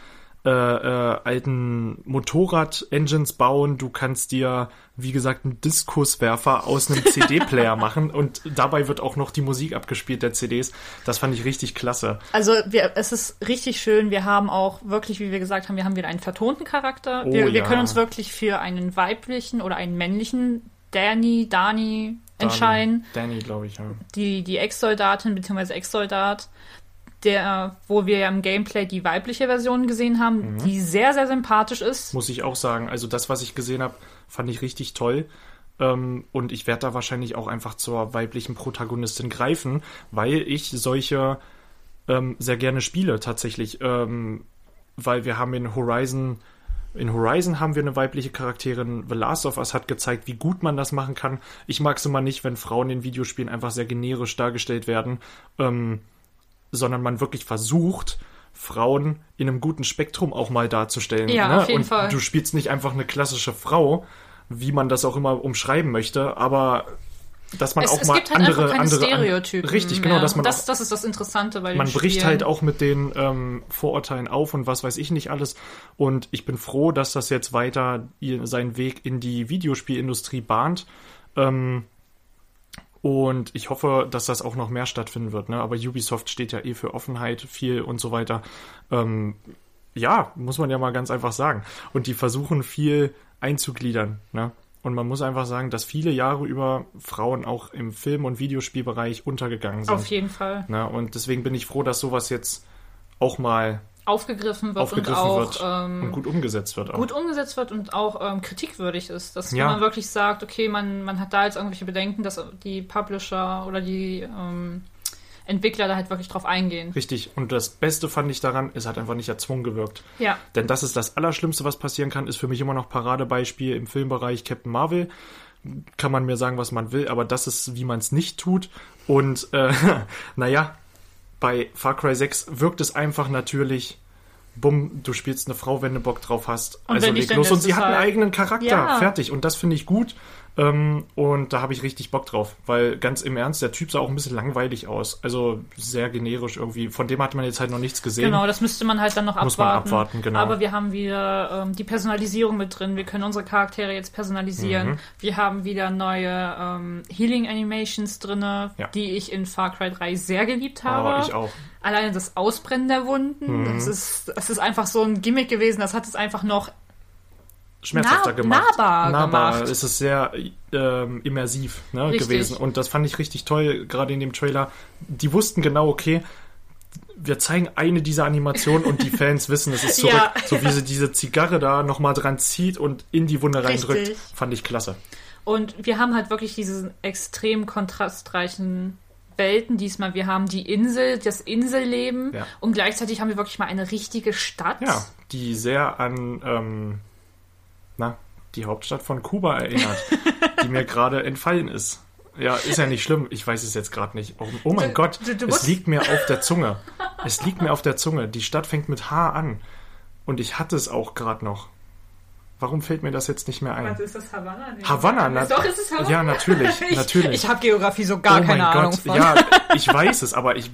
äh, äh, alten Motorrad-Engines bauen, du kannst dir, wie gesagt, einen Diskuswerfer aus einem CD-Player machen und dabei wird auch noch die Musik abgespielt der CDs. Das fand ich richtig klasse. Also wir, es ist richtig schön. Wir haben auch wirklich, wie wir gesagt haben, wir haben wieder einen vertonten Charakter. Oh, wir, wir ja. können uns wirklich für einen weiblichen oder einen männlichen Danny, Dani entscheiden. Danny, glaube ich, ja. Die, die Ex-Soldatin bzw. Ex-Soldat, der, wo wir ja im Gameplay die weibliche Version gesehen haben, die sehr, sehr sympathisch ist. Muss ich auch sagen. Also das, was ich gesehen habe, fand ich richtig toll. Ähm, und ich werde da wahrscheinlich auch einfach zur weiblichen Protagonistin greifen, weil ich solche ähm, sehr gerne spiele tatsächlich. Ähm, weil wir haben in Horizon, in Horizon haben wir eine weibliche Charakterin. The Last of Us hat gezeigt, wie gut man das machen kann. Ich mag es immer nicht, wenn Frauen in Videospielen einfach sehr generisch dargestellt werden. Ähm, sondern man wirklich versucht, Frauen in einem guten Spektrum auch mal darzustellen. Ja, ne? auf jeden Und Fall. du spielst nicht einfach eine klassische Frau, wie man das auch immer umschreiben möchte, aber dass man Es, auch es mal gibt halt andere keine andere Stereotypen. richtig genau, mehr. dass man das, auch, das ist das Interessante den man bricht Spielen. halt auch mit den ähm, Vorurteilen auf und was weiß ich nicht alles. Und ich bin froh, dass das jetzt weiter ihr- seinen Weg in die Videospielindustrie bahnt. Ähm, und ich hoffe, dass das auch noch mehr stattfinden wird. Ne? Aber Ubisoft steht ja eh für Offenheit viel und so weiter. Ähm, ja, muss man ja mal ganz einfach sagen. Und die versuchen viel einzugliedern. Ne? Und man muss einfach sagen, dass viele Jahre über Frauen auch im Film- und Videospielbereich untergegangen sind. Auf jeden Fall. Ne? Und deswegen bin ich froh, dass sowas jetzt auch mal Aufgegriffen wird aufgegriffen und auch wird ähm, und gut umgesetzt wird. Auch. gut umgesetzt wird und auch ähm, kritikwürdig ist. Dass Ja. man wirklich sagt, okay, man, man hat da jetzt irgendwelche Bedenken, dass die Publisher oder die ähm, Entwickler da halt wirklich drauf eingehen. Richtig. Und das Beste fand ich daran, es hat einfach nicht erzwungen gewirkt. Ja. Denn das ist das Allerschlimmste, was passieren kann, ist für mich immer noch Paradebeispiel im Filmbereich Captain Marvel. Kann man mir sagen, was man will, aber das ist, wie man es nicht tut. Und äh, naja, bei Far Cry 6 wirkt es einfach natürlich. Bumm, du spielst eine Frau, wenn du Bock drauf hast. Und also leg los. Und sie hat einen halt. eigenen Charakter. Ja. Fertig. Und das finde ich gut. Ähm, und da habe ich richtig Bock drauf. Weil ganz im Ernst, der Typ sah auch ein bisschen langweilig aus. Also sehr generisch irgendwie. Von dem hat man jetzt halt noch nichts gesehen. Genau, das müsste man halt dann noch Muss man abwarten. abwarten, genau. Aber wir haben wieder ähm, die Personalisierung mit drin. Wir können unsere Charaktere jetzt personalisieren. Mhm. Wir haben wieder neue ähm, Healing Animations drin, Ja. die ich in Far Cry 3 sehr geliebt habe. Aber ich auch. Alleine das Ausbrennen der Wunden, Mhm. das, ist, das ist einfach so ein Gimmick gewesen. Das hat es einfach noch schmerzhafter Nah- gemacht. nahbar nahbar gemacht. ist es sehr ähm, immersiv ne, gewesen. Und das fand ich richtig toll, gerade in dem Trailer. Die wussten genau, okay, wir zeigen eine dieser Animationen und die Fans wissen, es ist zurück. Ja. So wie sie diese Zigarre da nochmal dran zieht und in die Wunde reindrückt. Richtig. Fand ich klasse. Und wir haben halt wirklich diesen extrem kontrastreichen Welten diesmal. Wir haben die Insel, das Inselleben Ja. und gleichzeitig haben wir wirklich mal eine richtige Stadt. Ja, die sehr an ähm, na, die Hauptstadt von Kuba erinnert, die mir gerade entfallen ist. Ja, ist ja nicht schlimm. Ich weiß es jetzt gerade nicht. Oh, oh mein Du- Gott, du- du es liegt mir auf der Zunge. Es liegt mir auf der Zunge. Die Stadt fängt mit H an. Und ich hatte es auch gerade noch. Warum fällt mir das jetzt nicht mehr ein? Was ist das Havanna? Nee. Havanna, na, Doch, ist es Havanna? Ja, natürlich, Ich, natürlich. ich habe Geografie so gar oh keine mein Ahnung Gott, von. ja, ich weiß es, aber ich,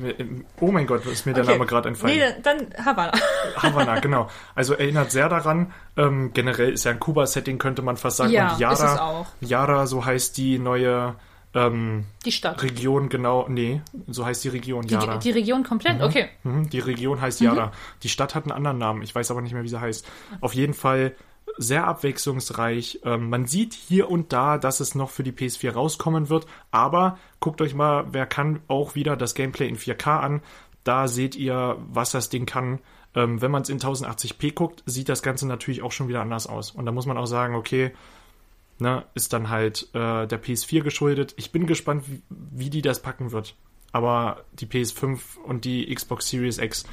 oh mein Gott, ist mir der Okay. Name gerade entfallen. Nee, dann Havanna. Havanna, genau. Also erinnert sehr daran. Ähm, generell ist ja ein Kuba-Setting, könnte man fast sagen. Ja, Und Yara, ist es auch. Yara, so heißt die neue ähm, Die Stadt. Region, genau. Nee, so heißt die Region, Die, Yara. die Region komplett? Okay. Mhm, die Region heißt Yara. Die Stadt hat einen anderen Namen. Ich weiß aber nicht mehr, wie sie heißt. Auf jeden Fall sehr abwechslungsreich. Ähm, man sieht hier und da, dass es noch für die PS4 rauskommen wird. Aber guckt euch mal, wer kann, auch wieder das Gameplay in 4K an. Da seht ihr, was das Ding kann. Ähm, wenn man es in 1080p guckt, sieht das Ganze natürlich auch schon wieder anders aus. Und da muss man auch sagen, okay, ne, ist dann halt äh, der PS4 geschuldet. Ich bin gespannt, wie, wie die das packen wird. Aber die PS5 und die Xbox Series X,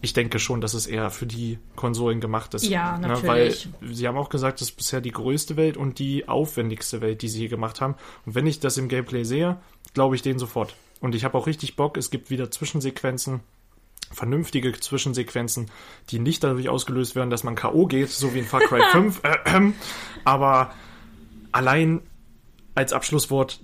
ich denke schon, dass es eher für die Konsolen gemacht ist. Ja, Ne, natürlich. weil sie haben auch gesagt, das ist bisher die größte Welt und die aufwendigste Welt, die sie hier gemacht haben. Und wenn ich das im Gameplay sehe, glaube ich denen sofort. Und ich habe auch richtig Bock. Es gibt wieder Zwischensequenzen, vernünftige Zwischensequenzen, die nicht dadurch ausgelöst werden, dass man K.O. geht, so wie in Far Cry 5. Äh, ähm. Aber allein als Abschlusswort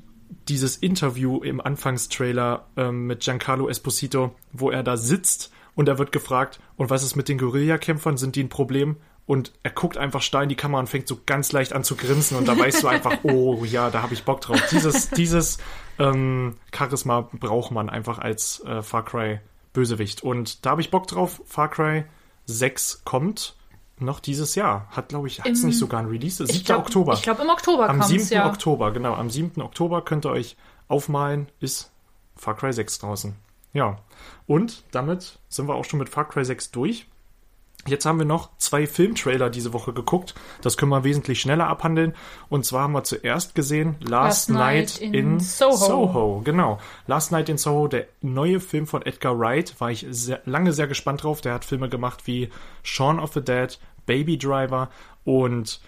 dieses Interview im Anfangstrailer ähm, mit Giancarlo Esposito, wo er da sitzt und er wird gefragt, und was ist mit den Guerillakämpfern? Sind die ein Problem? Und er guckt einfach starr in die Kamera und fängt so ganz leicht an zu grinsen und da weißt du einfach, oh ja, da habe ich Bock drauf. Dieses, dieses ähm, Charisma braucht man einfach als äh, Far Cry Bösewicht. Und da habe ich Bock drauf. Far Cry 6 kommt noch dieses Jahr. Hat, glaube ich, hat es nicht sogar ein Release? 7. Ich glaub- Oktober. Ich glaube, im Oktober Am kommt's, 7. ja. Oktober, genau. Am 7. Oktober könnt ihr euch aufmalen, ist Far Cry 6 draußen. Ja. Und damit sind wir auch schon mit Far Cry 6 durch. Jetzt haben wir noch zwei Filmtrailer diese Woche geguckt. Das können wir wesentlich schneller abhandeln. Und zwar haben wir zuerst gesehen Last, Last Night, Night in, in Soho. Soho. Genau. Last Night in Soho, der neue Film von Edgar Wright, war ich sehr, lange sehr gespannt drauf. Der hat Filme gemacht wie Shaun of the Dead, Baby Driver und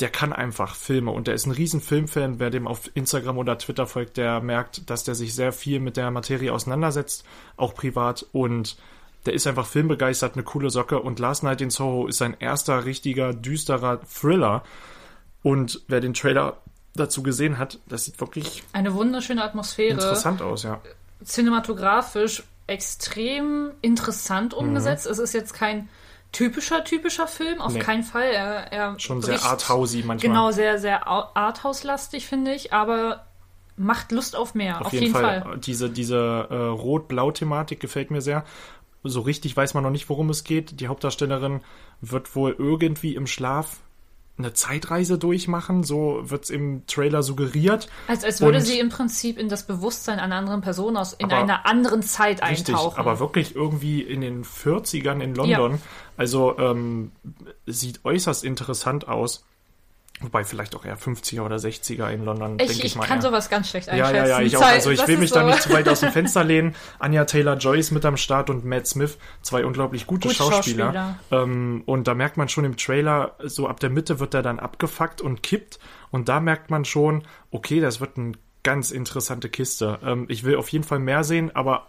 der kann einfach Filme und der ist ein riesen Filmfan. Wer dem auf Instagram oder Twitter folgt, der merkt, dass der sich sehr viel mit der Materie auseinandersetzt, auch privat und der ist einfach filmbegeistert, eine coole Socke und Last Night in Soho ist sein erster richtiger, düsterer Thriller und wer den Trailer dazu gesehen hat, das sieht wirklich Eine wunderschöne Atmosphäre. interessant aus, ja. Cinematografisch extrem interessant Mhm. umgesetzt. Es ist jetzt kein typischer, typischer Film, auf Nee. keinen Fall. Er, er Schon sehr arthousey manchmal. Genau, sehr, sehr arthouse-lastig, finde ich, aber macht Lust auf mehr. Auf, jeden, Fall. Diese, diese äh, Rot-Blau-Thematik gefällt mir sehr. So richtig weiß man noch nicht, worum es geht. Die Hauptdarstellerin wird wohl irgendwie im Schlaf eine Zeitreise durchmachen. So wird es im Trailer suggeriert. Als, als würde Und- sie im Prinzip in das Bewusstsein einer anderen Person aus in Aber- einer anderen Zeit Richtig, eintauchen. aber wirklich irgendwie in den 40ern in London. Also ähm, sieht äußerst interessant aus. Wobei vielleicht auch eher 50er oder 60er in London, ich, denke ich, ich mal. kann eher. sowas ganz schlecht Ja, einschätzen. ja, ja, ich auch. Also ich das will ist mich da so- nicht zu weit aus dem Fenster lehnen. Anja Taylor-Joyce mit am Start und Matt Smith, zwei unglaublich gute Gute Schauspieler. Schauspieler. Ähm, und da merkt man schon im Trailer, so ab der Mitte wird er dann abgefuckt und kippt. Und da merkt man schon, okay, das wird eine ganz interessante Kiste. Ähm, ich will auf jeden Fall mehr sehen, aber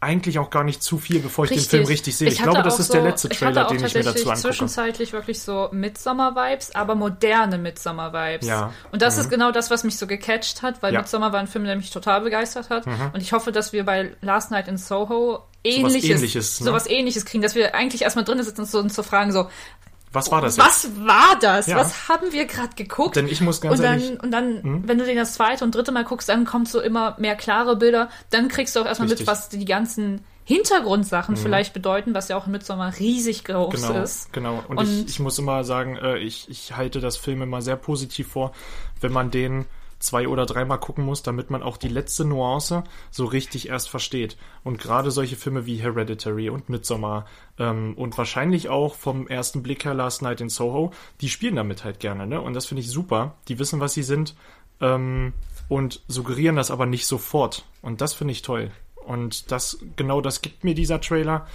eigentlich auch gar nicht zu viel, bevor ich den Film richtig sehe. Ich, hatte glaube, das ist so, der letzte ich Trailer, den ich mir dazu angucke. zwischenzeitlich wirklich so Midsommar-Vibes, aber moderne Midsommar-Vibes. Ja. Und das ist genau das, was mich so gecatcht hat, weil Ja. Midsommar war ein Film, der mich total begeistert hat. Und ich hoffe, dass wir bei Last Night in Soho ähnliches, Ähnliches, ne? sowas ähnliches kriegen, dass wir eigentlich erstmal drin sitzen und so, und zu fragen so, Was war das jetzt? was war das? Ja. Was haben wir gerade geguckt? Denn ich muss ganz und dann, ehrlich- Hm? und dann, wenn du den das zweite und dritte Mal guckst, dann kommt so immer mehr klare Bilder. Dann kriegst du auch erstmal mit, Richtig. Hm. was die ganzen Hintergrundsachen vielleicht bedeuten, was ja auch im Midsommar riesig groß Genau, ist. genau. Und, Und- ich, ich muss immer sagen, äh, ich, ich halte das Film immer sehr positiv vor, wenn man den zwei oder dreimal gucken muss, damit man auch die letzte Nuance so richtig erst versteht. Und gerade solche Filme wie Hereditary und Midsommar ähm, und wahrscheinlich auch vom ersten Blick her Last Night in Soho, die spielen damit halt gerne, ne? Und das finde ich super. Die wissen, was sie sind ähm, und suggerieren das aber nicht sofort. Und das finde ich toll. Und das, genau das gibt mir dieser Trailer.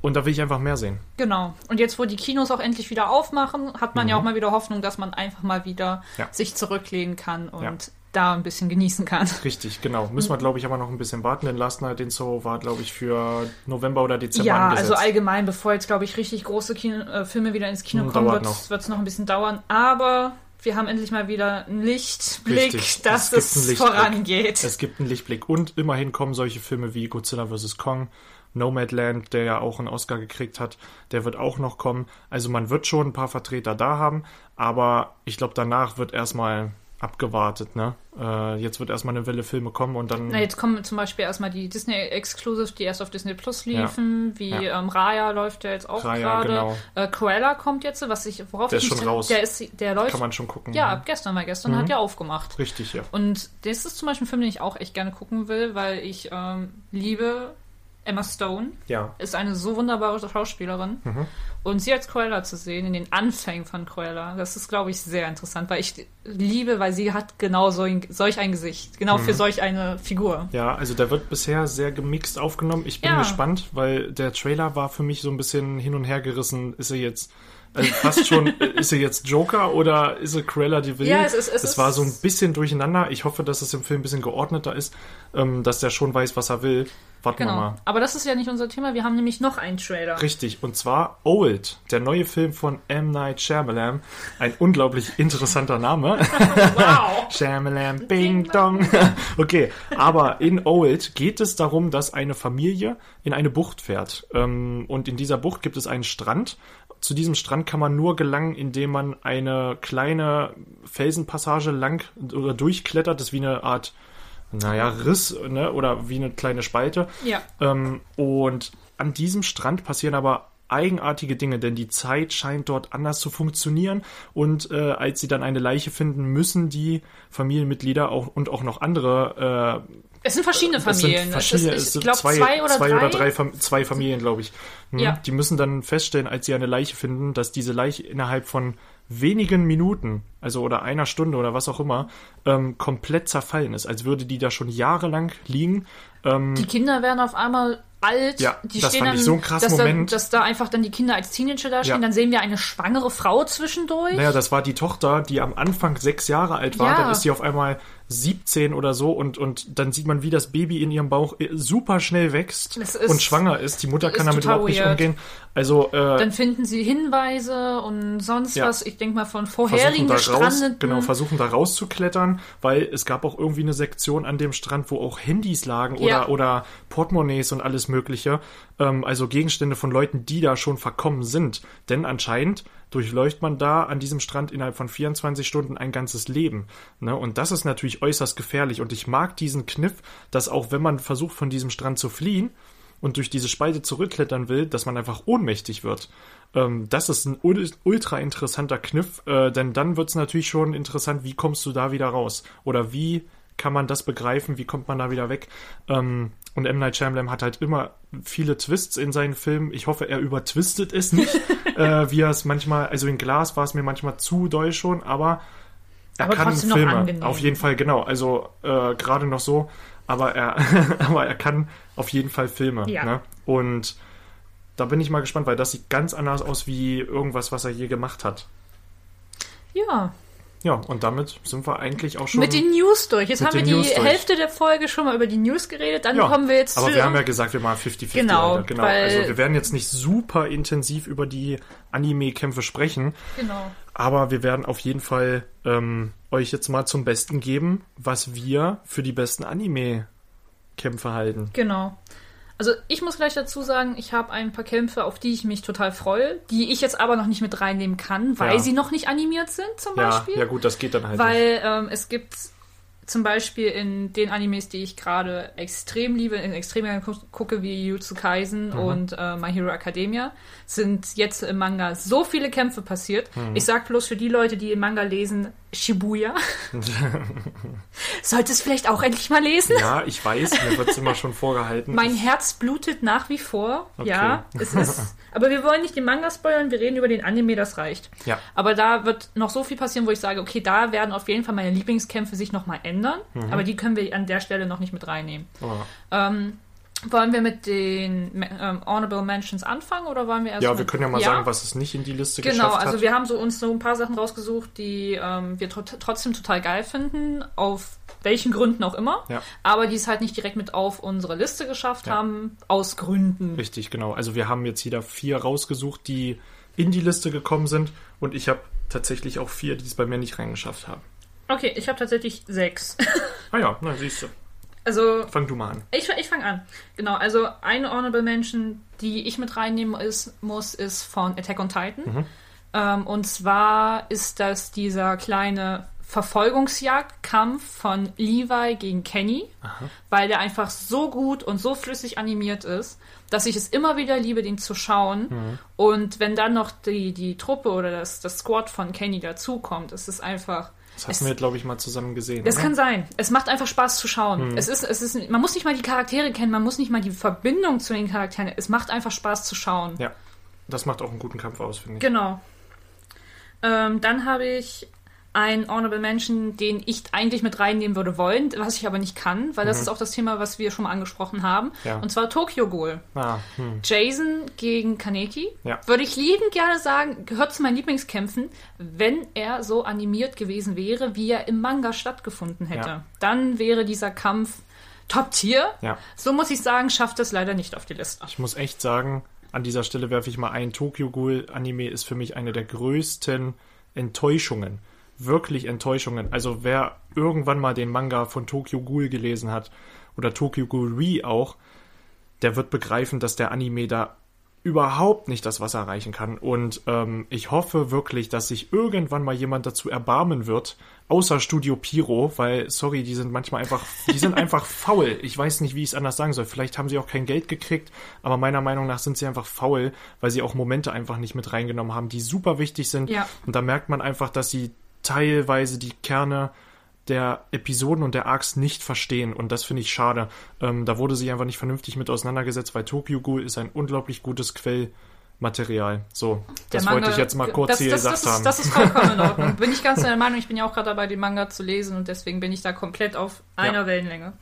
Und da will ich einfach mehr sehen. Genau. Und jetzt, wo die Kinos auch endlich wieder aufmachen, hat man ja auch mal wieder Hoffnung, dass man einfach mal wieder Mhm. Ja. sich zurücklehnen kann und Ja. da ein bisschen genießen kann. Richtig, genau. Müssen wir, glaube ich, aber noch ein bisschen warten, denn Last Night in Soho war, glaube ich, für November oder Dezember Ja, angesetzt. also allgemein, bevor jetzt, glaube ich, richtig große Kino, äh, Filme wieder ins Kino Hm, kommen, wird es noch ein bisschen dauern. Aber wir haben endlich mal wieder einen Lichtblick, Richtig, dass es es, vorangeht. Es gibt einen Lichtblick und immerhin kommen solche Filme wie Godzilla vs. Kong, Nomadland, der ja auch einen Oscar gekriegt hat, der wird auch noch kommen. Also man wird schon ein paar Vertreter da haben, aber ich glaube, danach wird erstmal abgewartet, ne? Äh, jetzt wird erstmal eine Welle Filme kommen und dann. Na, jetzt kommen zum Beispiel erstmal die Disney Exclusive, die erst auf Disney Plus liefen, wie Ja. Ähm, Raya läuft ja jetzt auch gerade. genau. Äh, Cruella kommt jetzt, was ich, worauf Der ich ist schon raus. Der ist, der läuft. kann man schon gucken. ja, ab gestern, weil gestern hat ja aufgemacht. Richtig, ja. Und das ist zum Beispiel ein Film, den ich auch echt gerne gucken will, weil ich ähm, liebe Emma Stone. Ja. Ist eine so wunderbare Schauspielerin. Mhm. Und sie als Cruella zu sehen, in den Anfängen von Cruella, das ist, glaube ich, sehr interessant, weil ich liebe, weil sie hat genau so ein, solch ein Gesicht. Genau Mhm. für solch eine Figur. Ja, also der wird bisher sehr gemixt aufgenommen. Ich bin Ja. gespannt, weil der Trailer war für mich so ein bisschen hin und her gerissen. Ist er jetzt Also fast schon, äh, ist er jetzt Joker oder ist er Cruella de Vil? Ja, es ist- es es war so ein bisschen durcheinander. Ich hoffe, dass es im Film ein bisschen geordneter ist, ähm, dass der schon weiß, was er will. Warten wir Genau. mal. Aber das ist ja nicht unser Thema. Wir haben nämlich noch einen Trailer. Richtig, und zwar Old, der neue Film von M. Night Shyamalan. Ein unglaublich interessanter Name. Wow! Shyamalan, Bing Dong. Okay, aber in Old geht es darum, dass eine Familie in eine Bucht fährt. Ähm, Und in dieser Bucht gibt es einen Strand. Zu diesem Strand kann man nur gelangen, indem man eine kleine Felsenpassage lang oder durchklettert. Das ist wie eine Art, naja, Riss ne? oder wie eine kleine Spalte. Ja. Ähm, und an diesem Strand passieren aber eigenartige Dinge, denn die Zeit scheint dort anders zu funktionieren. Und äh, als sie dann eine Leiche finden, müssen die Familienmitglieder auch und auch noch andere äh, Es sind verschiedene es Familien. sind verschiedene, es es ist, ich glaube, zwei, zwei, oder zwei drei. oder drei, Fam zwei Familien, glaube ich. Hm. Ja. Die müssen dann feststellen, als sie eine Leiche finden, dass diese Leiche innerhalb von wenigen Minuten, also oder einer Stunde oder was auch immer, ähm, komplett zerfallen ist, als würde die da schon jahrelang liegen. Ähm, Die Kinder werden auf einmal alt. Ja, die das stehen fand dann, ich so einen krassen dass Moment. Da, dass da einfach dann die Kinder als Teenager da stehen. Ja. Dann sehen wir eine schwangere Frau zwischendurch. Naja, das war die Tochter, die am Anfang sechs Jahre alt war. Ja. Dann ist sie auf einmal 17 oder so und, und dann sieht man, wie das Baby in ihrem Bauch äh, super schnell wächst ist- und schwanger ist. Die Mutter kann damit überhaupt nicht weird. umgehen. Also äh, Dann finden sie Hinweise und sonst Ja. was. Ich denke mal von versuchen vorherigen da raus, genau, versuchen da rauszuklettern, weil es gab auch irgendwie eine Sektion an dem Strand, wo auch Handys lagen oder, Ja. oder Portemonnaies und alles mögliche. Ähm, also Gegenstände von Leuten, die da schon verkommen sind. Denn anscheinend durchläuft man da an diesem Strand innerhalb von 24 Stunden ein ganzes Leben. Ne? Und das ist natürlich äußerst gefährlich. Und ich mag diesen Kniff, dass auch wenn man versucht, von diesem Strand zu fliehen, und durch diese Spalte zurückklettern will, dass man einfach ohnmächtig wird. Ähm, das ist ein ul- ultra interessanter Kniff, äh, denn dann wird es natürlich schon interessant, wie kommst du da wieder raus? Oder wie kann man das begreifen, wie kommt man da wieder weg? Ähm, und M. Night Shyamalan hat halt immer viele Twists in seinen Filmen. Ich hoffe, er übertwistet es nicht, äh, wie er es manchmal, also in Glas war es mir manchmal zu doll schon, aber er Aber kann Filme. Auf jeden Fall, genau. Also äh, gerade noch so, aber er, aber er kann auf jeden Fall Filme. Ja. Ne? Und da bin ich mal gespannt, weil das sieht ganz anders aus wie irgendwas, was er je gemacht hat. Ja, Ja, und damit sind wir eigentlich auch schon. mit den News durch. Jetzt haben wir die News durch. Hälfte der Folge schon mal über die News geredet. Dann ja, kommen wir jetzt aber zu wir haben ja gesagt, wir machen 50-50. Genau, Alter. genau. Also wir werden jetzt nicht super intensiv über die Anime-Kämpfe sprechen, Genau. aber wir werden auf jeden Fall ähm, euch jetzt mal zum Besten geben, was wir für die besten Anime-Kämpfe halten. Genau. Also ich muss gleich dazu sagen, ich habe ein paar Kämpfe, auf die ich mich total freue, die ich jetzt aber noch nicht mit reinnehmen kann, weil Ja. sie noch nicht animiert sind zum Ja, Beispiel. ja gut, das geht dann halt. Weil ähm, es gibt zum Beispiel in den Animes, die ich gerade extrem liebe, in extrem gerne gu- gucke, wie Jujutsu Kaisen Mhm. und äh, My Hero Academia, sind jetzt im Manga so viele Kämpfe passiert. Mhm. Ich sag bloß für die Leute, die im Manga lesen, Shibuya. Solltest vielleicht auch endlich mal lesen. Ja, ich weiß, mir wird es immer schon vorgehalten. Mein Herz blutet nach wie vor. Okay. Ja, es ist. Aber wir wollen nicht den Manga spoilern, wir reden über den Anime, das reicht. Ja. Aber da wird noch so viel passieren, wo ich sage, okay, da werden auf jeden Fall meine Lieblingskämpfe sich nochmal ändern. Mhm. Aber die können wir an der Stelle noch nicht mit reinnehmen. Oh. Ähm, wollen wir mit den ähm, Honorable Mentions anfangen oder wollen wir erst Ja, wir können ja mal sagen, was es nicht in die Liste Genau, geschafft also hat. wir haben so uns so ein paar Sachen rausgesucht, die ähm, wir tot- trotzdem total geil finden, auf welchen Gründen auch immer, Ja. aber die es halt nicht direkt mit auf unsere Liste geschafft Ja. haben, aus Gründen. Richtig, genau. Also wir haben jetzt jeder vier rausgesucht, die in die Liste gekommen sind. Und ich habe tatsächlich auch vier, die es bei mir nicht reingeschafft haben. Okay, ich habe tatsächlich sechs. Ah ja, na siehst du. Also Fang du mal an. Ich, ich fange an. Genau, also eine Honorable Mention, die ich mit reinnehmen ist, muss, ist von Attack on Titan. Ähm, und zwar ist das dieser kleine Verfolgungsjagdkampf von Levi gegen Kenny, weil der einfach so gut und so flüssig animiert ist, dass ich es immer wieder liebe, den zu schauen. Und wenn dann noch die, die Truppe oder das, das Squad von Kenny dazukommt, ist es einfach. Das es- hatten wir, glaube ich, mal zusammen gesehen. das oder? kann sein. Es macht einfach Spaß zu schauen. Es ist, es ist, man muss nicht mal die Charaktere kennen, man muss nicht mal die Verbindung zu den Charakteren. Es macht einfach Spaß zu schauen. Ja, das macht auch einen guten Kampf aus, finde ich. Genau. Ähm, dann habe ich ein Honorable Mention, den ich eigentlich mit reinnehmen würde wollen, was ich aber nicht kann, weil das ist auch das Thema, was wir schon mal angesprochen haben. Ja. Und zwar Tokyo Ghoul. Ah, hm. Jason gegen Kaneki. Ja. Würde ich liebend gerne sagen, gehört zu meinen Lieblingskämpfen, wenn er so animiert gewesen wäre, wie er im Manga stattgefunden hätte. Ja. Dann wäre dieser Kampf Top-Tier. So muss ich sagen, schafft es leider nicht auf die Liste. Ich muss echt sagen, an dieser Stelle werfe ich mal ein. Tokyo Ghoul Anime ist für mich eine der größten Enttäuschungen. Wirklich Enttäuschungen. Also wer irgendwann mal den Manga von Tokyo Ghoul gelesen hat oder Tokyo Ghoul Re auch, der wird begreifen, dass der Anime da überhaupt nicht das Wasser erreichen kann. Und ähm, ich hoffe wirklich, dass sich irgendwann mal jemand dazu erbarmen wird, außer Studio Piro, weil, sorry, die sind manchmal einfach, die sind einfach faul. Ich weiß nicht, wie ich es anders sagen soll. Vielleicht haben sie auch kein Geld gekriegt, aber meiner Meinung nach sind sie einfach faul, weil sie auch Momente einfach nicht mit reingenommen haben, die super wichtig sind. Ja. Und da merkt man einfach, dass sie teilweise die Kerne der Episoden und der Arcs nicht verstehen und das finde ich schade. Ähm, da wurde sich einfach nicht vernünftig mit auseinandergesetzt, weil Tokyo Ghoul ist ein unglaublich gutes Quellmaterial. So, Der das Manga- wollte ich jetzt mal kurz das, hier das, gesagt das ist, haben. Das ist vollkommen in Ordnung. Bin ich ganz deiner Meinung. Ich bin ja auch gerade dabei, den Manga zu lesen und deswegen bin ich da komplett auf einer Ja. Wellenlänge.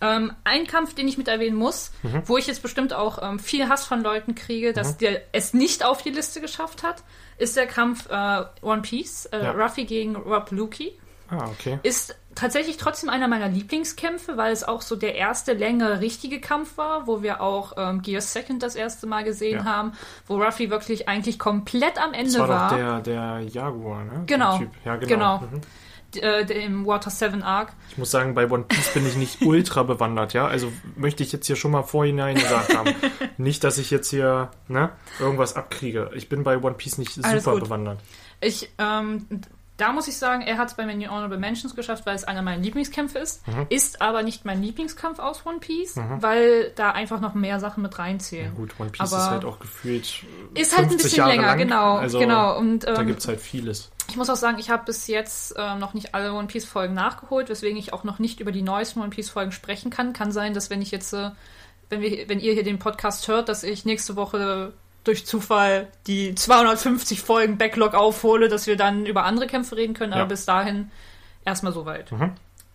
Ähm, ein Kampf, den ich mit erwähnen muss, Mhm. wo ich jetzt bestimmt auch ähm, viel Hass von Leuten kriege, dass der es nicht auf die Liste geschafft hat, ist der Kampf äh, One Piece, äh, Ja. Ruffy gegen Rob Luki. ah, okay. Ist tatsächlich trotzdem einer meiner Lieblingskämpfe, weil es auch so der erste längere richtige Kampf war, wo wir auch ähm, Gear Second das erste Mal gesehen Ja. haben, wo Ruffy wirklich eigentlich komplett am Ende Das war war. doch der, der Jaguar, ne? Genau. Ja, genau. Genau. Mhm. Äh, der im Water 7 Arc. Ich muss sagen, bei One Piece bin ich nicht ultra bewandert, ja. Also möchte ich jetzt hier schon mal vorhinein gesagt haben. nicht, dass ich jetzt hier ne, irgendwas abkriege. Ich bin bei One Piece nicht Alles super gut. bewandert. Ich, ähm, da muss ich sagen, er hat es bei mir in die Honorable Mentions geschafft, weil es einer meiner Lieblingskämpfe ist. Mhm. Ist aber nicht mein Lieblingskampf aus One Piece, weil da einfach noch mehr Sachen mit reinzählen. Gut, One Piece Aber ist halt auch gefühlt. Ist halt ein 50 bisschen Jahre länger, lang. genau, Also, genau. Und Da ähm, gibt's halt vieles. Ich muss auch sagen, ich habe bis jetzt ähm, noch nicht alle One Piece Folgen nachgeholt, weswegen ich auch noch nicht über die neuesten One Piece Folgen sprechen kann. Kann sein, dass wenn ich jetzt, äh, wenn wir, wenn ihr hier den Podcast hört, dass ich nächste Woche durch Zufall die 250 Folgen Backlog aufhole, dass wir dann über andere Kämpfe reden können, Ja. aber bis dahin erstmal soweit. Mhm.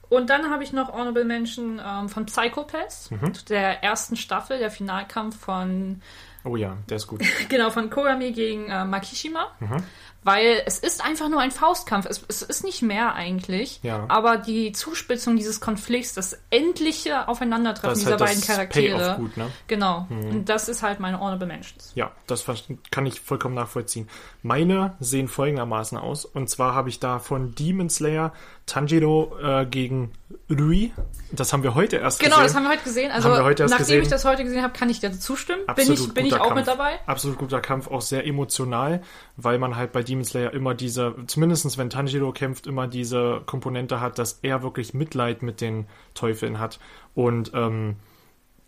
Und dann habe ich noch Honorable Mention ähm, von Psychopath, Mhm. der ersten Staffel, der Finalkampf von Oh ja, der ist gut. Genau, von Kurami gegen äh, Makishima. Mhm. Weil es ist einfach nur ein Faustkampf. Es, es ist nicht mehr eigentlich. Ja. Aber die Zuspitzung dieses Konflikts, das endliche Aufeinandertreffen Das dieser halt beiden das Charaktere. Gut, ne? Genau. Und das ist halt meine Honorable Mentions. Ja, das kann ich vollkommen nachvollziehen. Meine sehen folgendermaßen aus. Und zwar habe ich da von Demon Slayer Tanjiro äh, gegen Rui. Das haben wir heute erst Genau, gesehen. das haben wir heute gesehen. Also heute nachdem gesehen. ich das heute gesehen habe, kann ich dir zustimmen. Bin Absolut ich, bin ich auch Kampf. mit dabei. Absolut guter Kampf, auch sehr emotional, weil man halt bei Demon Slayer immer diese, zumindest wenn Tanjiro kämpft, immer diese Komponente hat, dass er wirklich Mitleid mit den Teufeln hat. Und ähm,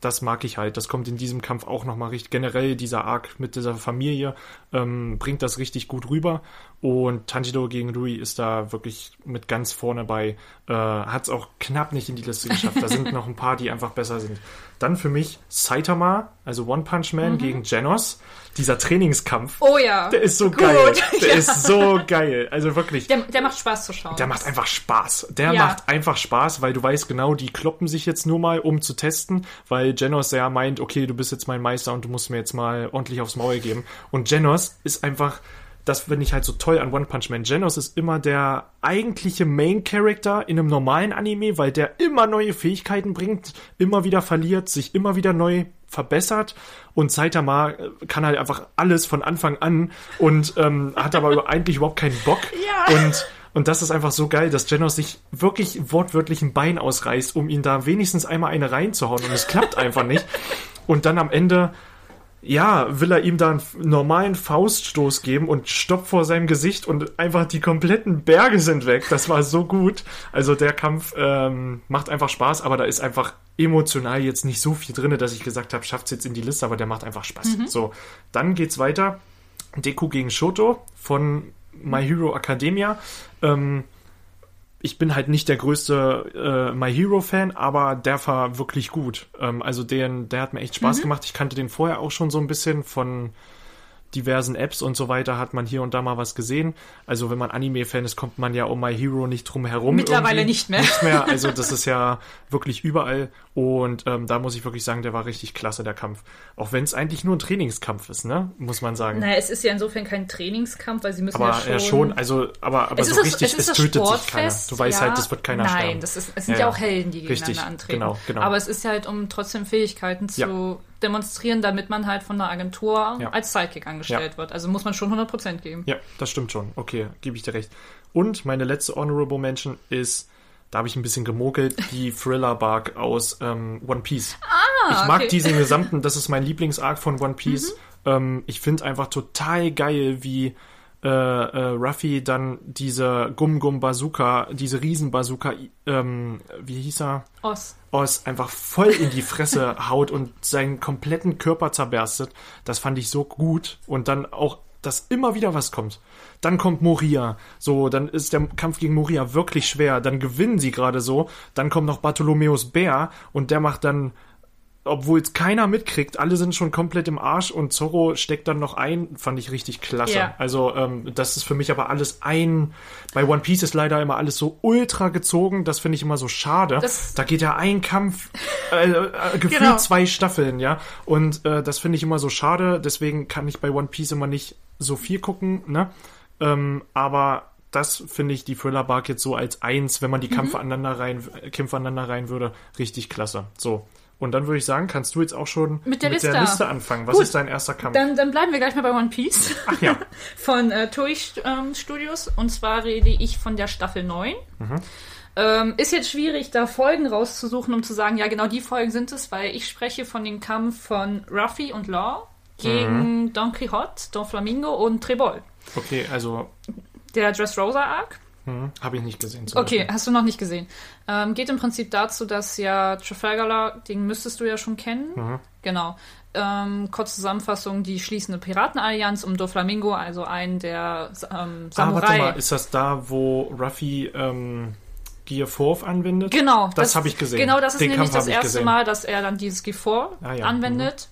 das mag ich halt. Das kommt in diesem Kampf auch nochmal richtig. Generell dieser Arc mit dieser Familie ähm, bringt das richtig gut rüber. Und Tanjiro gegen Rui ist da wirklich mit ganz vorne bei. Äh, Hat es auch knapp nicht in die Liste geschafft. Da sind noch ein paar, die einfach besser sind. Dann für mich Saitama, also One Punch Man gegen Genos. Dieser Trainingskampf. Oh ja. Der ist so Gut. geil. Der Ja. ist so geil. Also wirklich. Der, der macht Spaß zu schauen. Der macht einfach Spaß. Der Ja. macht einfach Spaß, weil du weißt genau, die kloppen sich jetzt nur mal, um zu testen, weil Genos ja meint, okay, du bist jetzt mein Meister und du musst mir jetzt mal ordentlich aufs Maul geben. Und Genos ist einfach, das finde ich halt so toll an One Punch Man. Genos ist immer der eigentliche Main Character in einem normalen Anime, weil der immer neue Fähigkeiten bringt, immer wieder verliert, sich immer wieder neu verbessert und Saitama äh, kann halt einfach alles von Anfang an und ähm, hat aber eigentlich überhaupt keinen Bock Ja. und und das ist einfach so geil, dass Genos sich wirklich wortwörtlich ein Bein ausreißt, um ihn da wenigstens einmal eine reinzuhauen und es klappt einfach nicht. Und dann am Ende, ja, will er ihm da einen normalen Fauststoß geben und stoppt vor seinem Gesicht und einfach die kompletten Berge sind weg. Das war so gut. Also der Kampf ähm, macht einfach Spaß, aber da ist einfach emotional jetzt nicht so viel drin, dass ich gesagt habe, schafft's jetzt in die Liste, aber der macht einfach Spaß. So, dann geht's weiter. Deku gegen Shoto von My Hero Academia. Ähm, ich bin halt nicht der größte äh, My Hero Fan, aber der war wirklich gut. Ähm, also den, der hat mir echt Spaß gemacht. Ich kannte den vorher auch schon so ein bisschen von diversen Apps und so weiter hat man hier und da mal was gesehen. Also wenn man Anime-Fan ist, kommt man ja um My Hero nicht drum herum. Mittlerweile irgendwie. nicht mehr. Nicht mehr. Also das ist ja wirklich überall. Und ähm, da muss ich wirklich sagen, der war richtig klasse, der Kampf. Auch wenn es eigentlich nur ein Trainingskampf ist, ne? Muss man sagen. Naja, es ist ja insofern kein Trainingskampf, weil sie müssen aber ja schon... ja schon, also, aber, aber so das- richtig, es, es, das tötet sich keiner. Sportfest, Du weißt ja. halt, es wird keiner Nein, sterben. das ist, es sind Ja, ja, auch Helden, die Richtig, gegeneinander antreten. genau, genau. Aber es ist halt, um trotzdem Fähigkeiten zu. Demonstrieren, damit man halt von der Agentur Ja. als Sidekick angestellt Ja. wird. Also muss man schon 100% geben. Ja, das stimmt schon. Okay, gebe ich dir recht. Und meine letzte Honorable Mention ist, da habe ich ein bisschen gemogelt, die Thriller-Bark aus ähm, One Piece. Ah, ich mag okay. diesen gesamten, das ist mein Lieblingsarc von One Piece. Ähm, ich finde einfach total geil, wie äh, äh, Ruffy dann diese Gum Gum Bazooka, diese Riesen Bazooka, ähm, wie hieß er? Oz. Oz einfach voll in die Fresse haut und seinen kompletten Körper zerberstet. Das fand ich so gut. Und dann auch, dass immer wieder was kommt. Dann kommt Moria. So, dann ist der Kampf gegen Moria wirklich schwer. Dann gewinnen sie gerade so. Dann kommt noch Bartholomäus Bär und der macht dann obwohl es keiner mitkriegt, alle sind schon komplett im Arsch und Zorro steckt dann noch ein, fand ich richtig klasse. Ja. Also ähm, das ist für mich aber alles ein. Bei One Piece ist leider immer alles so ultra gezogen, das finde ich immer so schade. Das- da geht ja ein Kampf, äh, äh, gefühlt Genau. zwei Staffeln, ja. Und äh, das finde ich immer so schade, deswegen kann ich bei One Piece immer nicht so viel gucken, ne? Ähm, aber das finde ich die Thriller Bark jetzt so als eins, wenn man die Mhm. Kämpfe aneinander rein, äh, Kämpfe aneinander rein würde, richtig klasse. So. Und dann würde ich sagen, kannst du jetzt auch schon Mit der Liste. anfangen. Was Gut. ist dein erster Kampf? Dann, dann bleiben wir gleich mal bei One Piece. Ach ja. von äh, Toei ähm, Studios. Und zwar rede ich von der Staffel 9. Ähm, ist jetzt schwierig, da Folgen rauszusuchen, um zu sagen, ja, genau die Folgen sind es, weil ich spreche von dem Kampf von Ruffy und Law gegen Don Quixote, Don Flamingo und Trebol. Okay, also Der Dressrosa Arc. Hm, habe ich nicht gesehen. Okay, Beispiel. hast du noch nicht gesehen. Ähm, geht im Prinzip dazu, dass ja Trafalgar, den müsstest du ja schon kennen. Mhm. Genau. Ähm, kurze Zusammenfassung, die schließen eine Piratenallianz um Doflamingo, also einen der ähm, Ah, warte Samurai. mal, ist das da, wo Ruffy ähm, Gear 4 anwendet? Genau, Das habe ich gesehen. Genau, das ist Den nämlich Kampf das erste gesehen. Mal, dass er dann dieses G4 Ah, ja. anwendet.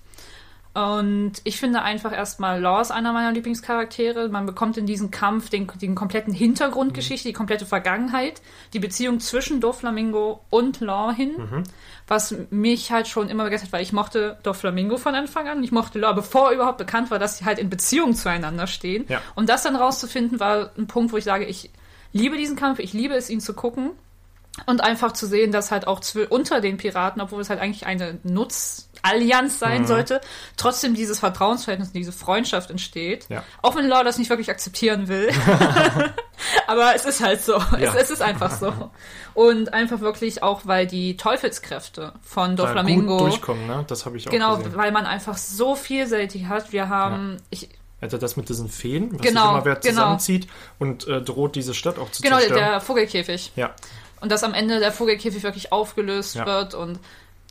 Und ich finde einfach erstmal Law ist einer meiner Lieblingscharaktere. Man bekommt in diesem Kampf den, den kompletten Hintergrundgeschichte, die komplette Vergangenheit, die Beziehung zwischen Doflamingo und Law hin, Mhm. was mich halt schon immer begeistert, weil ich mochte Doflamingo von Anfang an. Ich mochte Law, bevor überhaupt bekannt war, dass sie halt in Beziehung zueinander stehen. Ja. Und das dann rauszufinden, war ein Punkt, wo ich sage, ich liebe diesen Kampf, ich liebe es, ihn zu gucken. Und einfach zu sehen, dass halt auch unter den Piraten, obwohl es halt eigentlich eine Nutzallianz Mhm. sein sollte, trotzdem dieses Vertrauensverhältnis, diese Freundschaft entsteht. Ja. Auch wenn Law das nicht wirklich akzeptieren will. Aber es ist halt so. Ja. Es, es ist einfach so. Und einfach wirklich auch, weil die Teufelskräfte von Doflamingo. gut durchkommen, ne? Das habe ich auch Genau, gesehen. weil man einfach so vielseitig hat. Wir haben, ich, Also das mit diesen Feen, was Genau, sich immer wer genau. zusammenzieht und äh, droht diese Stadt auch zu genau, der, zerstören. der Vogelkäfig. ja. Und dass am Ende der Vogelkäfig wirklich aufgelöst Ja. wird und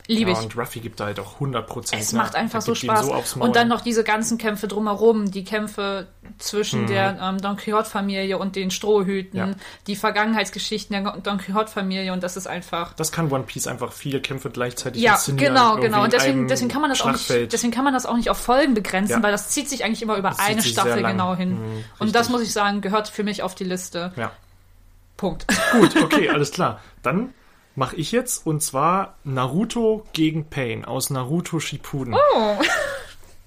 liebe ja, ich. und Ruffy gibt da halt auch 100 Prozent. Es macht einfach so Spaß. So und dann noch diese ganzen Kämpfe drumherum, die Kämpfe zwischen der ähm, Don Quixote-Familie und den Strohhüten, Mhm. Ja. die Vergangenheitsgeschichten der Don Quixote-Familie und das ist einfach. Das kann One Piece einfach viele Kämpfe gleichzeitig Ja, genau, genau. Und deswegen, deswegen kann man das auch nicht, deswegen kann man das auch nicht auf Folgen begrenzen, Ja. weil das zieht sich eigentlich immer über Das eine Staffel genau hin. Mhm, und das muss ich sagen, gehört für mich auf die Liste. Punkt. Gut, okay, alles klar. Dann mache ich jetzt und zwar Naruto gegen Pain aus Naruto Shippuden. Oh.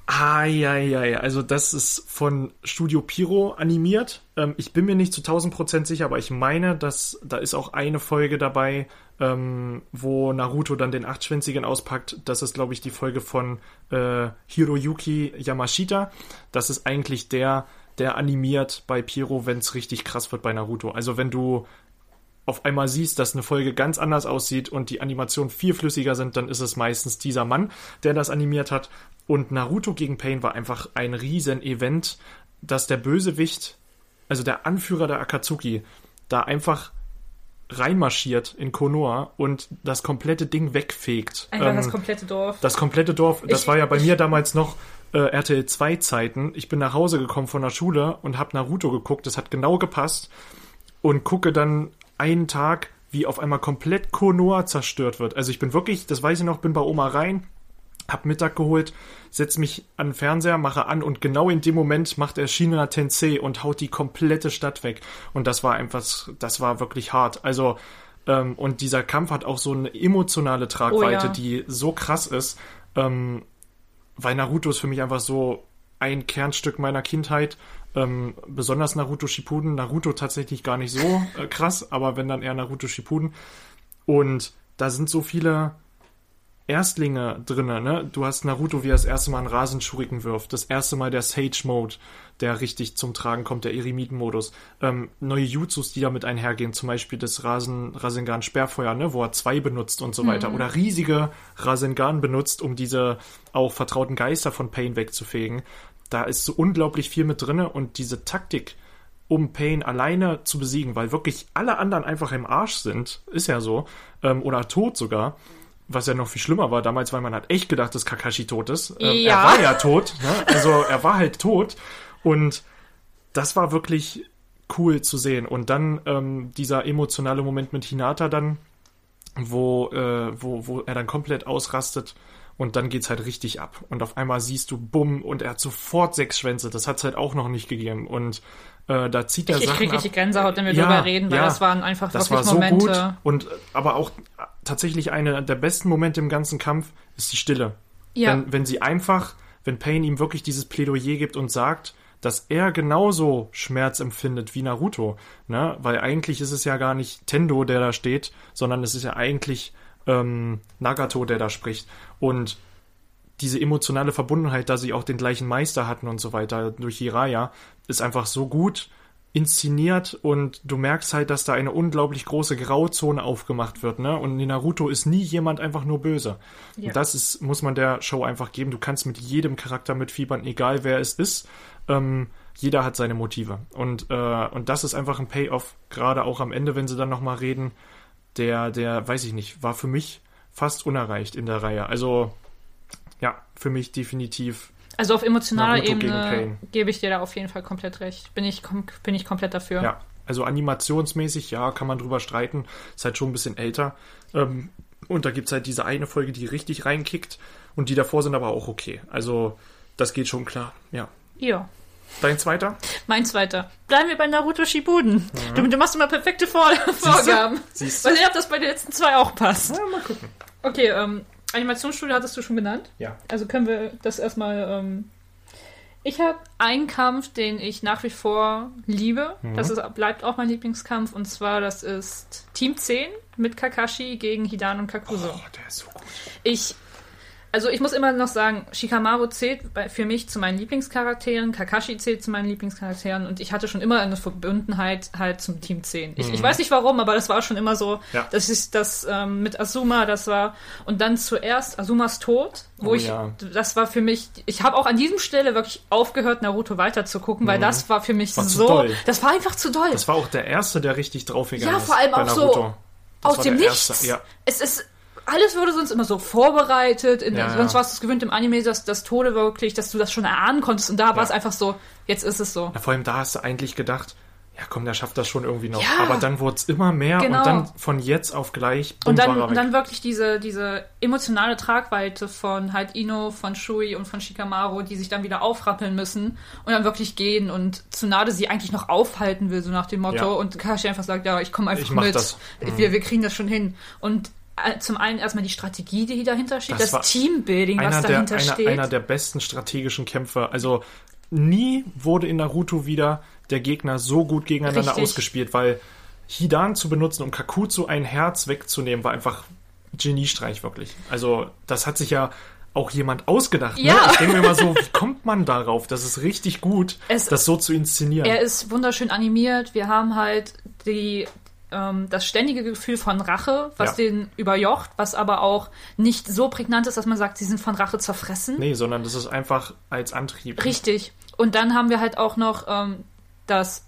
Ah, ja, ja, ja. Also das ist von Studio Piro animiert. Ähm, ich bin mir nicht zu 1000 Prozent sicher, aber ich meine, dass da ist auch eine Folge dabei, ähm, wo Naruto dann den Achtschwänzigen auspackt. Das ist, glaube ich, die Folge von äh, Hiroyuki Yamashita. Das ist eigentlich der, der animiert bei Piro, wenn es richtig krass wird bei Naruto. Also wenn du auf einmal siehst, dass eine Folge ganz anders aussieht und die Animationen viel flüssiger sind, dann ist es meistens dieser Mann, der das animiert hat. Und Naruto gegen Pain war einfach ein riesen Event, dass der Bösewicht, also der Anführer der Akatsuki, da einfach reinmarschiert in Konoha und das komplette Ding wegfegt. Einfach Ähm, das komplette Dorf. das komplette Dorf, das Ich- war ja bei ich- mir damals noch äh, RTL 2 Zeiten. Ich bin nach Hause gekommen von der Schule und habe Naruto geguckt. Das hat genau gepasst. Und gucke dann einen Tag, wie auf einmal komplett Konoha zerstört wird. Also ich bin wirklich, das weiß ich noch, bin bei Oma rein, hab Mittag geholt, setz mich an den Fernseher, mache an und genau in dem Moment macht er China Tensei und haut die komplette Stadt weg. Und das war einfach, das war wirklich hart. Also, ähm, und dieser Kampf hat auch so eine emotionale Tragweite, Oh ja. die so krass ist, ähm, weil Naruto ist für mich einfach so ein Kernstück meiner Kindheit. Ähm, besonders Naruto Shippuden. Naruto tatsächlich gar nicht so äh, krass, aber wenn dann eher Naruto Shippuden. Und da sind so viele Erstlinge drinne, ne? Du hast Naruto, wie er das erste Mal einen Rasenschuriken wirft. Das erste Mal der Sage-Mode, der richtig zum Tragen kommt, der Eremiten-Modus. Ähm, neue Jutsus, die damit einhergehen, zum Beispiel das Rasen, Rasengan Sperrfeuer, ne? Wo er zwei benutzt und so weiter. Oder riesige Rasengan benutzt, um diese auch vertrauten Geister von Pain wegzufegen. Da ist so unglaublich viel mit drinne und diese Taktik, um Pain alleine zu besiegen, weil wirklich alle anderen einfach im Arsch sind, ist ja so, ähm, oder tot sogar, was ja noch viel schlimmer war damals, weil man hat echt gedacht, dass Kakashi tot ist. Ähm, Ja. Er war ja tot, ne? also er war halt tot und das war wirklich cool zu sehen. Und dann ähm, dieser emotionale Moment mit Hinata dann, wo, äh, wo, wo er dann komplett ausrastet und dann geht's halt richtig ab. Und auf einmal siehst du, bumm, und er hat sofort sechs Schwänze. Das hat's halt auch noch nicht gegeben. Und äh, da zieht er Ich, ich Sachen krieg ab. richtig Gänsehaut, wenn wir Ja, drüber reden, weil ja. das waren einfach Das war wirklich so Momente. gut. Und aber auch tatsächlich einer der besten Momente im ganzen Kampf ist die Stille. Ja. Wenn, wenn sie einfach, wenn Pain ihm wirklich dieses Plädoyer gibt und sagt, dass er genauso Schmerz empfindet wie Naruto, ne? Weil eigentlich ist es ja gar nicht Tendo, der da steht, sondern es ist ja eigentlich ähm, Nagato, der da spricht. Und diese emotionale Verbundenheit, da sie auch den gleichen Meister hatten und so weiter durch Hiraya, ist einfach so gut inszeniert und du merkst halt, dass da eine unglaublich große Grauzone aufgemacht wird, ne? Und in Naruto ist nie jemand einfach nur böse. Ja. Und das ist, muss man der Show einfach geben. Du kannst mit jedem Charakter mitfiebern, egal wer es ist. Ähm, jeder hat seine Motive. Und, äh, und das ist einfach ein Payoff, gerade auch am Ende, wenn sie dann nochmal reden, der, der, weiß ich nicht, war für mich fast unerreicht in der Reihe. Also, ja, für mich definitiv Also auf emotionaler Ebene gebe ich dir da auf jeden Fall komplett recht. Bin ich, bin ich komplett dafür. Ja, also animationsmäßig, ja, kann man drüber streiten. Ist halt schon ein bisschen älter. Ähm, und da gibt's halt diese eine Folge, die richtig reinkickt. Und die davor sind aber auch okay. Also, das geht schon klar. Ja. Ja. Dein zweiter? Mein zweiter. Bleiben wir bei Naruto Shippuden. Du, du machst immer perfekte Vor Vorgaben. Siehst du? Mal sehen, ob das bei den letzten zwei auch passt. Ja, mal gucken. Okay, ähm, Animationsstudio hattest du schon genannt. Ja. Also können wir das erstmal. Ähm ich habe einen Kampf, den ich nach wie vor liebe. Das ist, bleibt auch mein Lieblingskampf. Und zwar, das ist Team 10 mit Kakashi gegen Hidan und Kakuzo. Oh, der ist so gut. Ich, also ich muss immer noch sagen, Shikamaru zählt für mich zu meinen Lieblingscharakteren, Kakashi zählt zu meinen Lieblingscharakteren und ich hatte schon immer eine Verbundenheit halt zum Team 10. Ich, ich weiß nicht warum, aber das war schon immer so, Mhm. Ja. dass ich das ähm, mit Asuma, das war und dann zuerst Asumas Tod, wo Oh ich, ja. das war für mich, ich habe auch an diesem Stelle wirklich aufgehört, Naruto weiter zu gucken, weil das war für mich Mhm. War so, das war einfach zu doll. Das war auch der erste, der richtig draufgegangen Ja, ist. vor allem auch so Naruto. Das aus dem Nichts. Ja. Es ist alles wurde sonst immer so vorbereitet. In, Ja, sonst ja. warst du es gewöhnt im Anime, dass das Tode wirklich, dass du das schon erahnen konntest. Und da war es einfach so, jetzt ist es so. Ja, vor allem da hast du eigentlich gedacht, ja komm, der schafft das schon irgendwie noch. Ja. Aber dann wurde es immer mehr Genau. und dann von jetzt auf gleich bumm, Und dann, und dann wirklich diese, diese emotionale Tragweite von halt Ino, von Shui und von Shikamaru, die sich dann wieder aufrappeln müssen und dann wirklich gehen und Tsunade sie eigentlich noch aufhalten will, so nach dem Motto. Ja. Und Kakashi einfach sagt, ja, ich komme einfach Ich mit. das. Mhm. Wir, wir kriegen das schon hin. Und zum einen erstmal die Strategie, die dahinter steht, Das das, Teambuilding, was einer der, dahinter einer, steht. einer der besten strategischen Kämpfe. Also nie wurde in Naruto wieder der Gegner so gut gegeneinander Richtig. ausgespielt, weil Hidan zu benutzen, um Kakuzu ein Herz wegzunehmen, war einfach Geniestreich wirklich. Also das hat sich ja auch jemand ausgedacht. Ne? Ja. Ich denke mir immer so, wie kommt man darauf? Das ist richtig gut, Es- das so zu inszenieren. Er ist wunderschön animiert. Wir haben halt die, ähm, das ständige Gefühl von Rache, was Ja. den überjocht, was aber auch nicht so prägnant ist, dass man sagt, sie sind von Rache zerfressen. nee, sondern das ist einfach als Antrieb. Richtig. Und dann haben wir halt auch noch, ähm, dass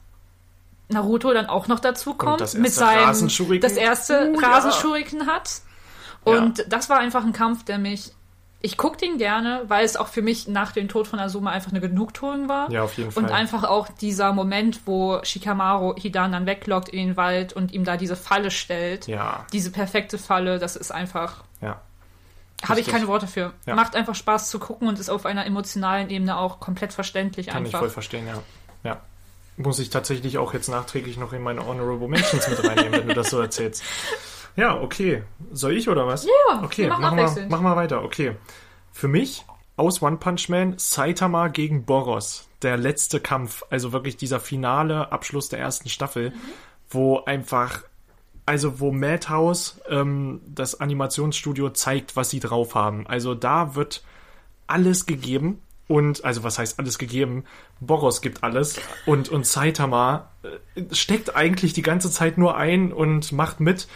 Naruto dann auch noch dazu kommt, das mit seinem das erste Uh, ja. Rasenschuriken hat. Und das war einfach ein Kampf, der mich. Ich gucke den gerne, weil es auch für mich nach dem Tod von Azuma einfach eine Genugtuung war. Ja, auf jeden Und Fall. einfach auch dieser Moment, wo Shikamaru Hidan dann weglockt in den Wald und ihm da diese Falle stellt. Ja, Diese perfekte Falle, das ist einfach. ja. Habe ich keine Worte für. Ja. Macht einfach Spaß zu gucken und ist auf einer emotionalen Ebene auch komplett verständlich Kann ich einfach. voll verstehen, ja. Ja. Muss ich tatsächlich auch jetzt nachträglich noch in meine Honorable Mentions mit reinnehmen, wenn du das so erzählst. Ja, okay. Soll ich oder was? Ja, okay, wir, abwechselnd. machen wir weiter. Okay. Für mich aus One Punch Man Saitama gegen Boros. Der letzte Kampf, also wirklich dieser finale Abschluss der ersten Staffel, Mhm. wo einfach, also wo Madhouse, ähm, das Animationsstudio, zeigt, was sie drauf haben. Also da wird alles gegeben. Und, also was heißt alles gegeben? Boros gibt alles. Und, und Saitama äh, steckt eigentlich die ganze Zeit nur ein und macht mit.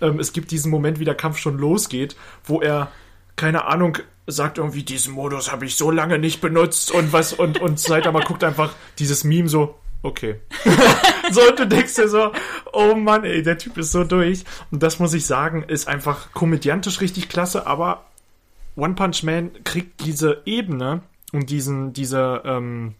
Ähm, es gibt diesen Moment, wie der Kampf schon losgeht, wo er, keine Ahnung, sagt irgendwie, diesen Modus habe ich so lange nicht benutzt und was, und, und Saitama guckt einfach dieses Meme so, okay. so, und du denkst dir so, oh Mann, ey, der Typ ist so durch. Und das muss ich sagen, ist einfach komödiantisch richtig klasse, aber One Punch Man kriegt diese Ebene und diesen, diese, ähm,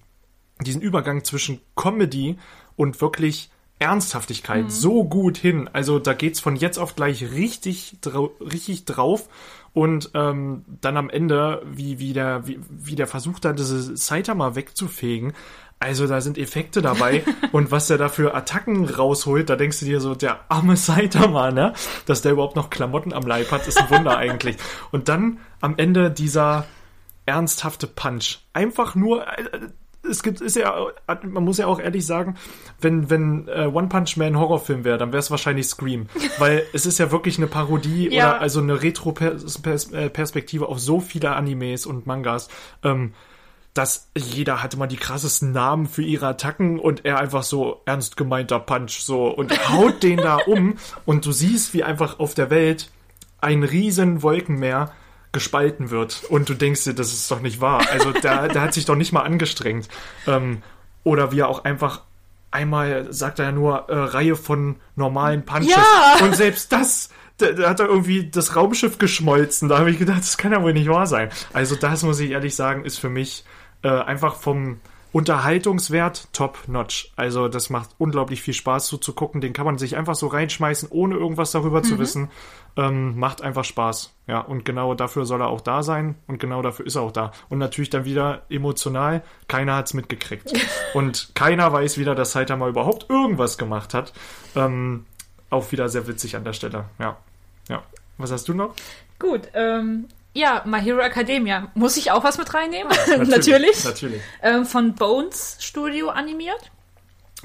diesen Übergang zwischen Comedy und wirklich Ernsthaftigkeit so gut hin. Also da geht's von jetzt auf gleich richtig, drau richtig drauf. Und ähm, dann am Ende, wie, wie, der, wie, wie der versucht hat, diese Saitama wegzufegen. Also da sind Effekte dabei und was der da für Attacken rausholt, da denkst du dir so, der arme Saitama, ne? Dass der überhaupt noch Klamotten am Leib hat, ist ein Wunder eigentlich. Und dann am Ende dieser ernsthafte Punch. Einfach nur, äh, es gibt, ist ja, man muss ja auch ehrlich sagen, wenn, wenn äh, One Punch Man Horrorfilm wäre, dann wäre es wahrscheinlich Scream. Weil es ist ja wirklich eine Parodie Ja. oder also eine Retro-Perspektive auf so viele Animes und Mangas. Ähm, dass jeder hatte mal die krassesten Namen für ihre Attacken und er einfach so ernst gemeinter Punch so und haut den da um und du siehst, wie einfach auf der Welt ein riesen Wolkenmeer gespalten wird und du denkst dir, das ist doch nicht wahr. Also der, der hat sich doch nicht mal angestrengt. Ähm, oder wie er auch einfach einmal sagt er ja nur äh, Reihe von normalen Punches Ja! und selbst das da, da hat er irgendwie das Raumschiff geschmolzen. Da habe ich gedacht, das kann ja wohl nicht wahr sein. Also das muss ich ehrlich sagen, ist für mich äh, einfach vom Unterhaltungswert top-notch. Also das macht unglaublich viel Spaß zuzugucken. Den kann man sich einfach so reinschmeißen, ohne irgendwas darüber zu wissen. Ähm, macht einfach Spaß. Ja, und genau dafür soll er auch da sein und genau dafür ist er auch da. Und natürlich dann wieder emotional, keiner hat's mitgekriegt. und keiner weiß wieder, dass Saitama überhaupt irgendwas gemacht hat. Ähm, auch wieder sehr witzig an der Stelle. Ja. Ja. Was hast du noch? Gut, ähm, ja, My Hero Academia. Muss ich auch was mit reinnehmen? Natürlich. Natürlich. Natürlich. ähm, von Bones Studio animiert.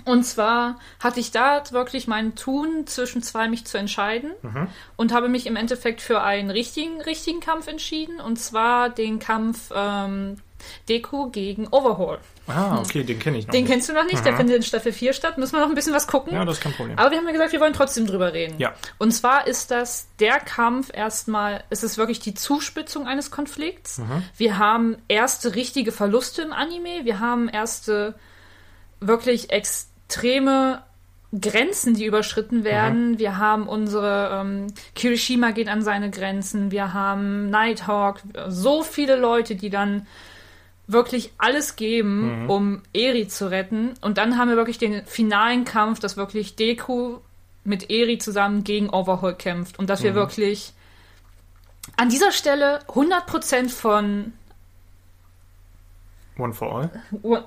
Und zwar hatte ich da wirklich mein Tun zwischen zwei mich zu entscheiden und habe mich im Endeffekt für einen richtigen, richtigen Kampf entschieden. Und zwar den Kampf ähm, Deku gegen Overhaul. Ah, okay, den kenne ich noch. Den nicht. kennst du noch nicht, der findet in Staffel 4 statt. Müssen wir noch ein bisschen was gucken. Ja, das ist kein Problem. Aber wir haben ja gesagt, wir wollen trotzdem drüber reden. Ja. Und zwar ist das der Kampf erstmal, es ist wirklich die Zuspitzung eines Konflikts. Wir haben erste richtige Verluste im Anime. Wir haben erste wirklich extreme Grenzen, die überschritten werden. Wir haben unsere ähm, Kirishima geht an seine Grenzen. Wir haben Nighthawk. So viele Leute, die dann wirklich alles geben, um Eri zu retten. Und dann haben wir wirklich den finalen Kampf, dass wirklich Deku mit Eri zusammen gegen Overhaul kämpft. Und dass wir wirklich an dieser Stelle 100% von One for All?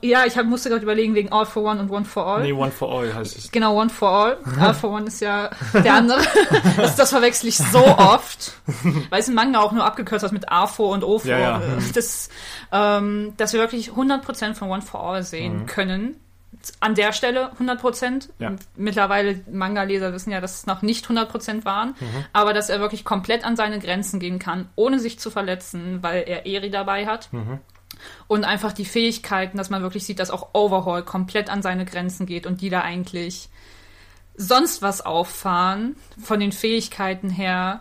ja, ich hab, musste gerade überlegen wegen All for One und One for All. Nee, One for All heißt es. Genau, One for All. All for One ist ja der andere. Das, das verwechsel ich so oft. Weil es im Manga auch nur abgekürzt hat mit AFO und OFO. Ja, ja. Das, ähm, dass wir wirklich 100% von One for All sehen können. An der Stelle 100%. Mhm. Ja. Mittlerweile Manga-Leser wissen ja, dass es noch nicht 100% waren. Mhm. Aber dass er wirklich komplett an seine Grenzen gehen kann, ohne sich zu verletzen, weil er Eri dabei hat. Mhm. Und einfach die Fähigkeiten, dass man wirklich sieht, dass auch Overhaul komplett an seine Grenzen geht und die da eigentlich sonst was auffahren, von den Fähigkeiten her,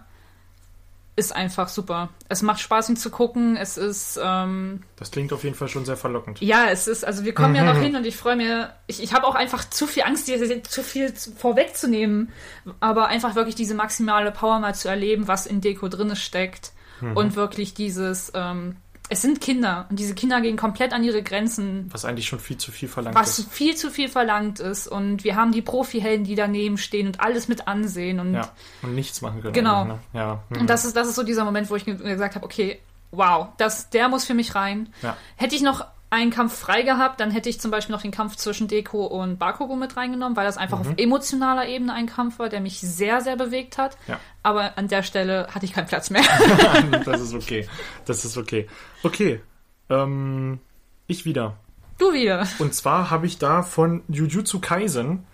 ist einfach super. Es macht Spaß, ihn zu gucken. Es ist, ähm, Das klingt auf jeden Fall schon sehr verlockend. ja, es ist, also wir kommen ja noch hin und ich freue mir, ich, ich habe auch einfach zu viel Angst, dir zu viel zu- vorwegzunehmen, aber einfach wirklich diese maximale Power mal zu erleben, was in Deko drinne steckt und wirklich dieses, ähm, es sind Kinder und diese Kinder gehen komplett an ihre Grenzen, Was eigentlich schon viel zu viel verlangt was ist. viel zu viel verlangt ist. Und wir haben die Profi-Helden, die daneben stehen und alles mit ansehen. Und, Ja, und nichts machen können. Genau. Ne? Ja, hm. und das ist, das ist so dieser Moment, wo ich ge- gesagt habe, okay, wow, das, der muss für mich rein. Ja. Hätte ich noch einen Kampf frei gehabt, dann hätte ich zum Beispiel noch den Kampf zwischen Deko und Bakugo mit reingenommen, weil das einfach Mhm. auf emotionaler Ebene ein Kampf war, der mich sehr, sehr bewegt hat. Ja. Aber an der Stelle hatte ich keinen Platz mehr. das ist okay. Das ist okay. Okay. Ähm, ich wieder. du wieder. Und zwar habe ich da von Jujutsu Kaisen,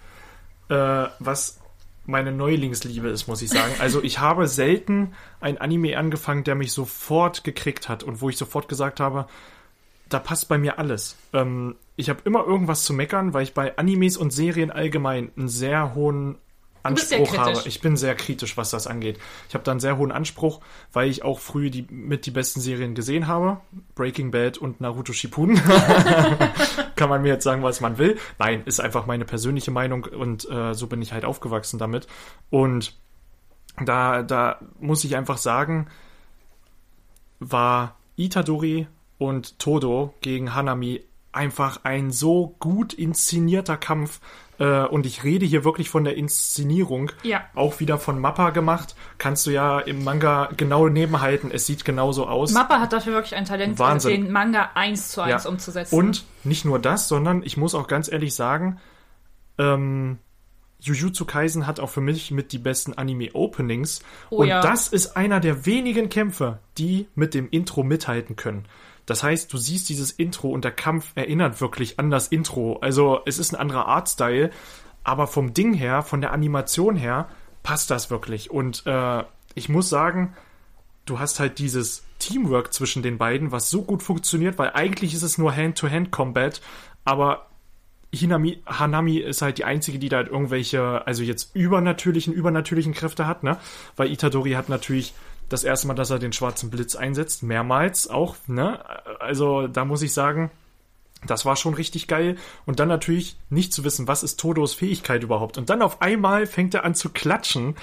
äh, was meine Neulingsliebe ist, muss ich sagen. Also ich habe selten ein Anime angefangen, der mich sofort gekriegt hat und wo ich sofort gesagt habe, da passt bei mir alles. Ähm, ich habe immer irgendwas zu meckern, weil ich bei Animes und Serien allgemein einen sehr hohen Anspruch habe. Ich bin sehr kritisch, was das angeht. Ich habe da einen sehr hohen Anspruch, weil ich auch früh die, mit die besten Serien gesehen habe. Breaking Bad und Naruto Shippuden. Kann man mir jetzt sagen, was man will. Nein, ist einfach meine persönliche Meinung und äh, so bin ich halt aufgewachsen damit. Und da, da muss ich einfach sagen, war Itadori und Todo gegen Hanami einfach ein so gut inszenierter Kampf. Äh, und ich rede hier wirklich von der Inszenierung. Ja. Auch wieder von Mappa gemacht. Kannst du ja im Manga genau nebenhalten. Es sieht genauso aus. Mappa hat dafür wirklich ein Talent, Wahnsinn. den Manga eins zu eins Ja. umzusetzen. Und nicht nur das, sondern ich muss auch ganz ehrlich sagen, ähm, Jujutsu Kaisen hat auch für mich mit die besten Anime-Openings. Oh und ja. das ist einer der wenigen Kämpfe, die mit dem Intro mithalten können. Das heißt, du siehst dieses Intro und der Kampf erinnert wirklich an das Intro. Also es ist ein anderer Artstyle, aber vom Ding her, von der Animation her, passt das wirklich. Und äh, ich muss sagen, du hast halt dieses Teamwork zwischen den beiden, was so gut funktioniert, weil eigentlich ist es nur Hand-to-Hand-Combat, aber Hinami, Hanami ist halt die einzige, die da halt irgendwelche, also jetzt übernatürlichen, übernatürlichen Kräfte hat, ne? Weil Itadori hat natürlich das erste Mal, dass er den schwarzen Blitz einsetzt, mehrmals auch, ne? Also da muss ich sagen, das war schon richtig geil. Und dann natürlich nicht zu wissen, was ist Todos Fähigkeit überhaupt. Und dann auf einmal fängt er an zu klatschen.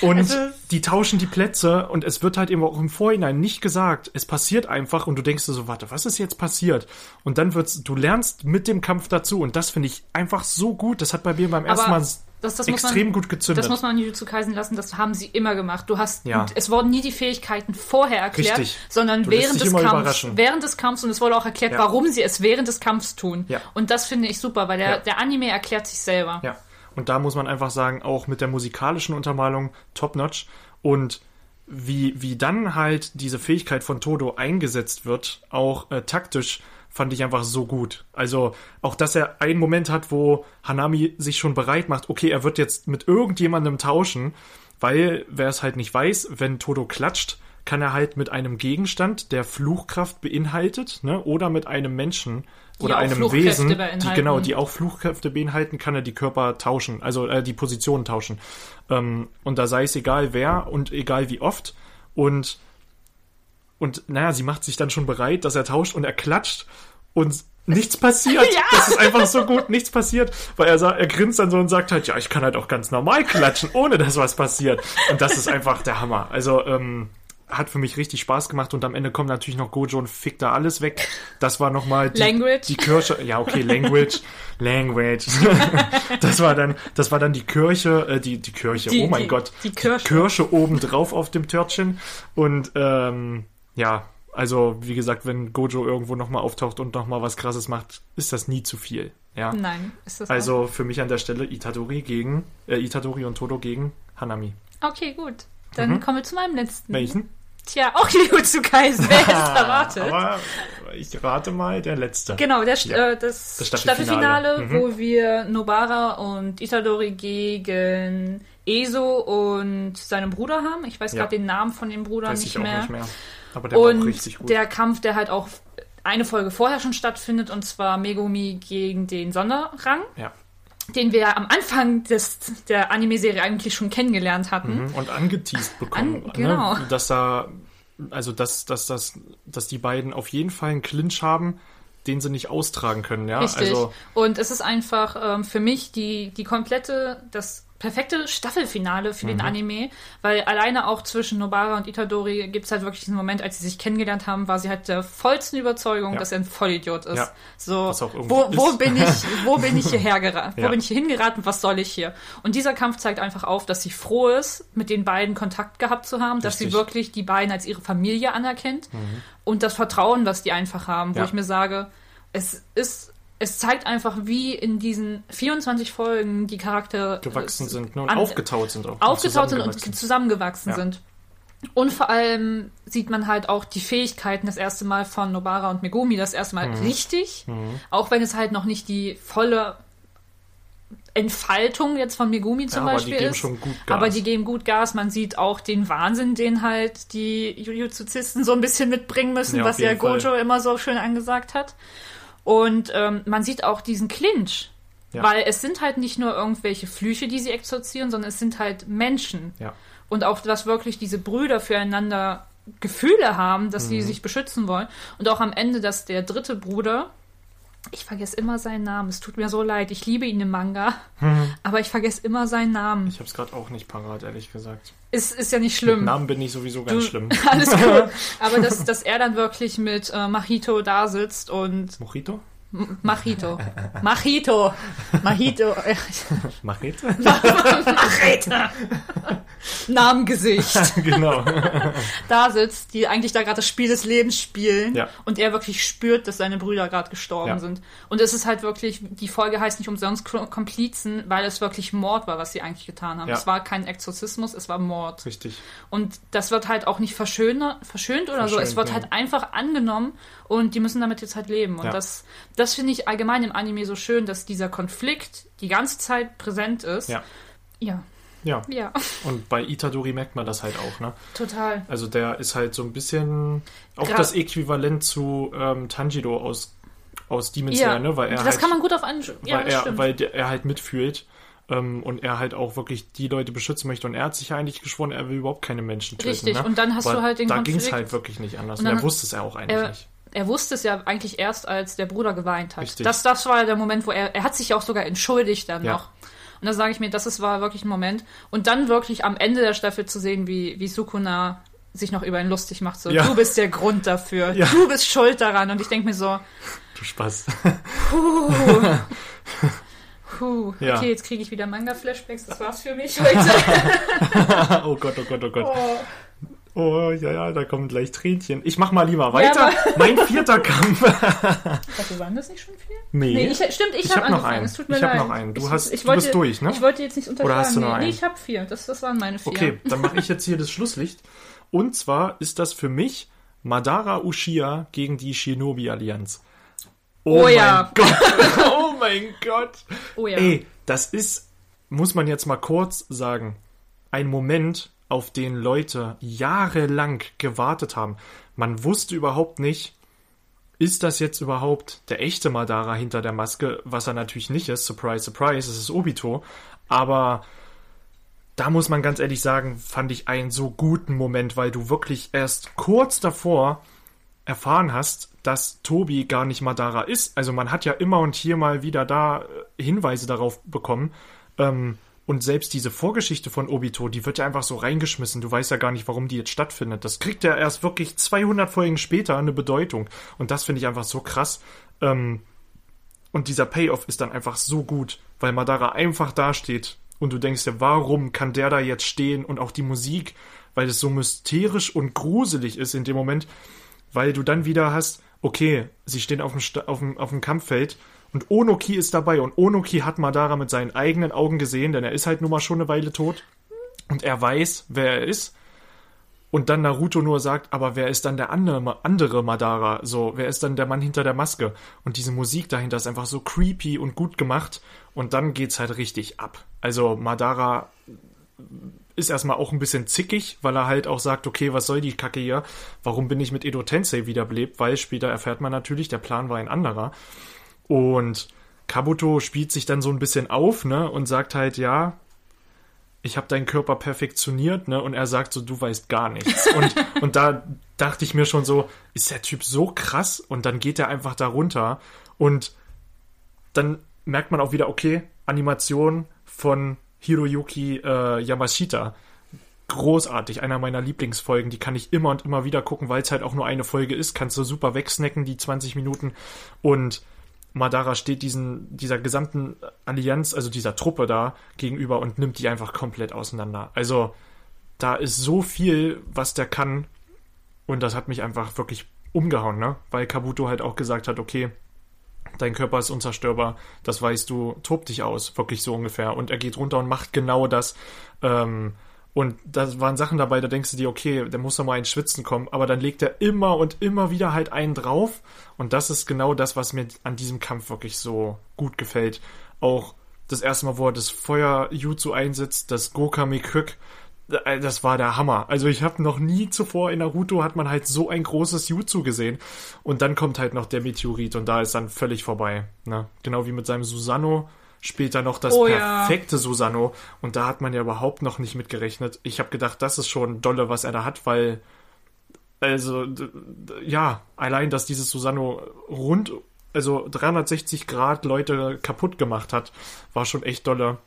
Und ist- die tauschen die Plätze und es wird halt eben auch im Vorhinein nicht gesagt. Es passiert einfach und du denkst dir so, warte, was ist jetzt passiert? Und dann wird's, du lernst mit dem Kampf dazu und das finde ich einfach so gut. Das hat bei mir beim ersten Mal das, das muss extrem man, gut gezündet. Das muss man Jujutsu Kaisen lassen, das haben sie immer gemacht. Du hast, Ja. es wurden nie die Fähigkeiten vorher erklärt, Richtig. sondern Du während des Kampfs, während des Kampfs und es wurde auch erklärt, Ja. warum sie es während des Kampfs tun. Ja. Und das finde ich super, weil der, der Anime erklärt sich selber. Ja, und da muss man einfach sagen, auch mit der musikalischen Untermalung top-notch und wie, wie dann halt diese Fähigkeit von Todo eingesetzt wird, auch äh, taktisch, fand ich einfach so gut. Also auch, dass er einen Moment hat, wo Hanami sich schon bereit macht, okay, er wird jetzt mit irgendjemandem tauschen, weil, wer es halt nicht weiß, wenn Todo klatscht, kann er halt mit einem Gegenstand, der Fluchkraft beinhaltet, ne, oder mit einem Menschen oder einem Wesen, die genau, die auch Fluchkräfte beinhalten, kann er die Körper tauschen, also äh, die Positionen tauschen. Ähm, und da sei es egal wer und egal wie oft. Und, und naja, sie macht sich dann schon bereit, dass er tauscht und er klatscht und nichts passiert. Ja. Das ist einfach so gut, nichts passiert, weil er, sa- er grinst dann so und sagt halt, ja, ich kann halt auch ganz normal klatschen, ohne dass was passiert. Und das ist einfach der Hammer. Also, ähm, hat für mich richtig Spaß gemacht und am Ende kommt natürlich noch Gojo und fickt da alles weg. Das war nochmal die, Language. die Kirche. Ja, okay, Language. Language. das war dann, das war dann die Kirche, äh, die, die Kirche, Die- oh mein die- Gott. die Kirsche. Kirsche oben drauf auf dem Törtchen. Und ähm, ja, also wie gesagt, wenn Gojo irgendwo nochmal auftaucht und nochmal was krasses macht, ist das nie zu viel. Ja. Nein, ist das auch- Also für mich an der Stelle Itadori gegen, äh, Itadori und Todo gegen Hanami. Okay, gut. Dann kommen wir zu meinem letzten. Mhm. Welchen? Tja, auch Jujutsu Kaisen. Wer hätte es erwartet? Aber ich rate mal der letzte. Genau, der, Ja. äh, das, Das Staffelfinale. Staffelfinale, Mhm. wo wir Nobara und Itadori gegen Eso und seinem Bruder haben. Ich weiß Ja. gerade den Namen von dem Bruder Weiß nicht, ich auch mehr. nicht mehr. Aber der war auch Und richtig gut. der Kampf, der halt auch eine Folge vorher schon stattfindet, und zwar Megumi gegen den Sonderrang, ja. den wir am Anfang des, der Anime-Serie eigentlich schon kennengelernt hatten. Mhm. Und angeteased bekommen. An- genau. Ne? Dass da, also dass, dass, dass, dass die beiden auf jeden Fall einen Clinch haben, den sie nicht austragen können, ja. Richtig. Also und es ist einfach ähm, für mich die, die komplette, das perfekte Staffelfinale für Mhm. den Anime, weil alleine auch zwischen Nobara und Itadori gibt es halt wirklich diesen Moment, als sie sich kennengelernt haben, war sie halt der vollsten Überzeugung, Ja. dass er ein Vollidiot ist. Ja. So, wo, wo ist. bin ich, wo bin ich hierher geraten? Wo Ja. bin ich hier hingeraten? Was soll ich hier? Und dieser Kampf zeigt einfach auf, dass sie froh ist, mit den beiden Kontakt gehabt zu haben, dass sie Richtig. Mhm. wirklich die beiden als ihre Familie anerkennt und das Vertrauen, was die einfach haben, wo ich mir sage, es ist es zeigt einfach, wie in diesen 24 Folgen die Charaktere gewachsen äh, sind ne? und an- aufgetaut sind auch. aufgetaut sind und zusammengewachsen. Ja. sind. Und vor allem sieht man halt auch die Fähigkeiten das erste Mal von Nobara und Megumi das erste Mhm. Mal richtig. Auch wenn es halt noch nicht die volle Entfaltung jetzt von Megumi zum Ja, aber die Beispiel geben ist. schon gut Gas. Aber die geben gut Gas. Man sieht auch den Wahnsinn, den halt die Jujuzisten so ein bisschen mitbringen müssen, Ja, was ja jeden Fall. Gojo immer so schön angesagt hat. Und ähm, man sieht auch diesen Clinch. Ja. Weil es sind halt nicht nur irgendwelche Flüche, die sie exorzieren, sondern es sind halt Menschen. Ja. Und auch, dass wirklich diese Brüder füreinander Gefühle haben, dass Mhm. sie sich beschützen wollen. Und auch am Ende, dass der dritte Bruder, ich vergesse immer seinen Namen, es tut mir so leid, ich liebe ihn im Manga, aber ich vergesse immer seinen Namen. Ich hab's gerade auch nicht parat, ehrlich gesagt. Ist, ist ja nicht Mit schlimm. Namen bin ich sowieso ganz Du- schlimm. Alles gut. Aber dass, dass er dann wirklich mit äh, Machito da sitzt und Mojito? Machito. Machito. Machito. Machete? Machete. Namengesicht. genau. Da sitzt, die eigentlich da gerade das Spiel des Lebens spielen. Ja. Und er wirklich spürt, dass seine Brüder gerade gestorben Ja. sind. Und es ist halt wirklich, die Folge heißt nicht umsonst Komplizen, weil es wirklich Mord war, was sie eigentlich getan haben. Ja. Es war kein Exorzismus, es war Mord. Richtig. Und das wird halt auch nicht verschönt, verschönt oder so. Es Verschönt, wird halt einfach angenommen und die müssen damit jetzt halt leben. Und Ja. das, das finde ich allgemein im Anime so schön, dass dieser Konflikt die ganze Zeit präsent ist. Ja. Ja, Ja. ja, Und bei Itadori merkt man das halt auch, ne? total. Also der ist halt so ein bisschen auch Gra- das Äquivalent zu ähm, Tanjiro aus, aus Demon Ja, Slayer, ne? Weil er das halt, kann man gut auf an. Ja, weil, er, stimmt. weil der, er halt mitfühlt ähm, und er halt auch wirklich die Leute beschützen möchte. Und er hat sich ja eigentlich geschworen, er will überhaupt keine Menschen töten. Richtig, Ne? und dann hast Aber du halt den Da ging es halt wirklich nicht anders. Und Und, er wusste es ja auch eigentlich er, nicht. Er wusste es ja eigentlich erst, als der Bruder geweint hat. Richtig. Das, das war der Moment, wo er, er hat sich ja auch sogar entschuldigt dann Ja. noch. Und da sage ich mir, das ist, war wirklich ein Moment. Und dann wirklich am Ende der Staffel zu sehen, wie, wie Sukuna sich noch über ihn lustig macht. So, Ja. du bist der Grund dafür. Ja. Du bist schuld daran. Und ich denke mir so, Du Spaß. puh. Puh. Ja. Okay, jetzt kriege ich wieder Manga-Flashbacks. Das war's für mich heute. oh Gott, oh Gott, oh Gott. Oh, ja, ja, da kommen gleich Tränchen. Ich mach mal lieber weiter. mein vierter Kampf. Warte, waren das nicht schon vier? Nee. Nee, ich, stimmt, ich, Ich habe hab noch einen. Es tut mir Ich hab leid. noch einen. Du ich, hast- ich du wollte, bist durch, ne? Ich wollte jetzt nicht unterschlagen. hast du noch nee, einen? nee, ich habe vier. Das, das waren meine vier. Okay, dann mache ich jetzt hier das Schlusslicht. Und zwar ist das für mich Madara Uchiha gegen die Shinobi-Allianz. Oh ja. mein Gott. Oh mein Gott. Oh ja. Ey, das ist, muss man jetzt mal kurz sagen, ein Moment, auf den Leute jahrelang gewartet haben. Man wusste überhaupt nicht, ist das jetzt überhaupt der echte Madara hinter der Maske, was er natürlich nicht ist. Surprise, surprise, es ist Obito. Aber da muss man ganz ehrlich sagen, fand ich einen so guten Moment, weil du wirklich erst kurz davor erfahren hast, dass Tobi gar nicht Madara ist. Also man hat ja immer und hier mal wieder da äh, Hinweise darauf bekommen. Ähm, und selbst diese Vorgeschichte von Obito, die wird ja einfach so reingeschmissen. Du weißt ja gar nicht, warum die jetzt stattfindet. Das kriegt ja erst wirklich 200 Folgen später eine Bedeutung. Und das finde ich einfach so krass. Ähm, und dieser Payoff ist dann einfach so gut, weil Madara einfach dasteht und du denkst dir, warum kann der da jetzt stehen und auch die Musik, weil es so mysterisch und gruselig ist in dem Moment, weil du dann wieder hast, okay, sie stehen auf dem, auf dem, auf dem Kampffeld und Onoki ist dabei und Onoki hat Madara mit seinen eigenen Augen gesehen, denn er ist halt nun mal schon eine Weile tot und er weiß, wer er ist. Und dann Naruto nur sagt, aber wer ist dann der andere, andere Madara? So, wer ist dann der Mann hinter der Maske? Und diese Musik dahinter ist einfach so creepy und gut gemacht. Und dann geht's halt richtig ab. Also Madara ist erstmal auch ein bisschen zickig, weil er halt auch sagt, okay, was soll die Kacke hier? Warum bin ich mit Edo Tensei wiederbelebt? Weil später erfährt man natürlich, der Plan war ein anderer. Und Kabuto spielt sich dann so ein bisschen auf, ne, und sagt halt, ja, ich habe deinen Körper perfektioniert, ne? Und er sagt so, du weißt gar nichts. Und, und da dachte ich mir schon so, ist der Typ so krass? Und dann geht er einfach da runter und dann merkt man auch wieder, okay, Animation von Hiroyuki äh, Yamashita. Großartig, einer meiner Lieblingsfolgen, die kann ich immer und immer wieder gucken, weil es halt auch nur eine Folge ist, kannst du super wegsnacken, die 20 Minuten. Und Madara steht diesen, dieser gesamten Allianz, also dieser Truppe da gegenüber und nimmt die einfach komplett auseinander. Also da ist so viel, was der kann. Und das hat mich einfach wirklich umgehauen, ne? Weil Kabuto halt auch gesagt hat, okay, dein Körper ist unzerstörbar, das weißt du, tob dich aus, wirklich so ungefähr. Und er geht runter und macht genau das. Ähm, und da waren Sachen dabei, da denkst du dir, okay, der muss doch mal ins Schwitzen kommen, aber dann legt er immer und immer wieder halt einen drauf. Und das ist genau das, was mir an diesem Kampf wirklich so gut gefällt. Auch das erste Mal, wo er das Feuer-Jutsu einsetzt, das Gokame Kök, äh, das war der Hammer. Also ich habe noch nie zuvor in Naruto hat man halt so ein großes Jutsu gesehen. Und dann kommt halt noch der Meteorit und da ist dann völlig vorbei. Ne? Genau wie mit seinem Susano später noch das Oh ja. perfekte Susano. Und da hat man ja überhaupt noch nicht mit gerechnet. Ich habe gedacht, das ist schon dolle, was er da hat, weil also ja, allein, dass dieses Susano rund, also 360 Grad Leute kaputt gemacht hat, war schon echt dolle.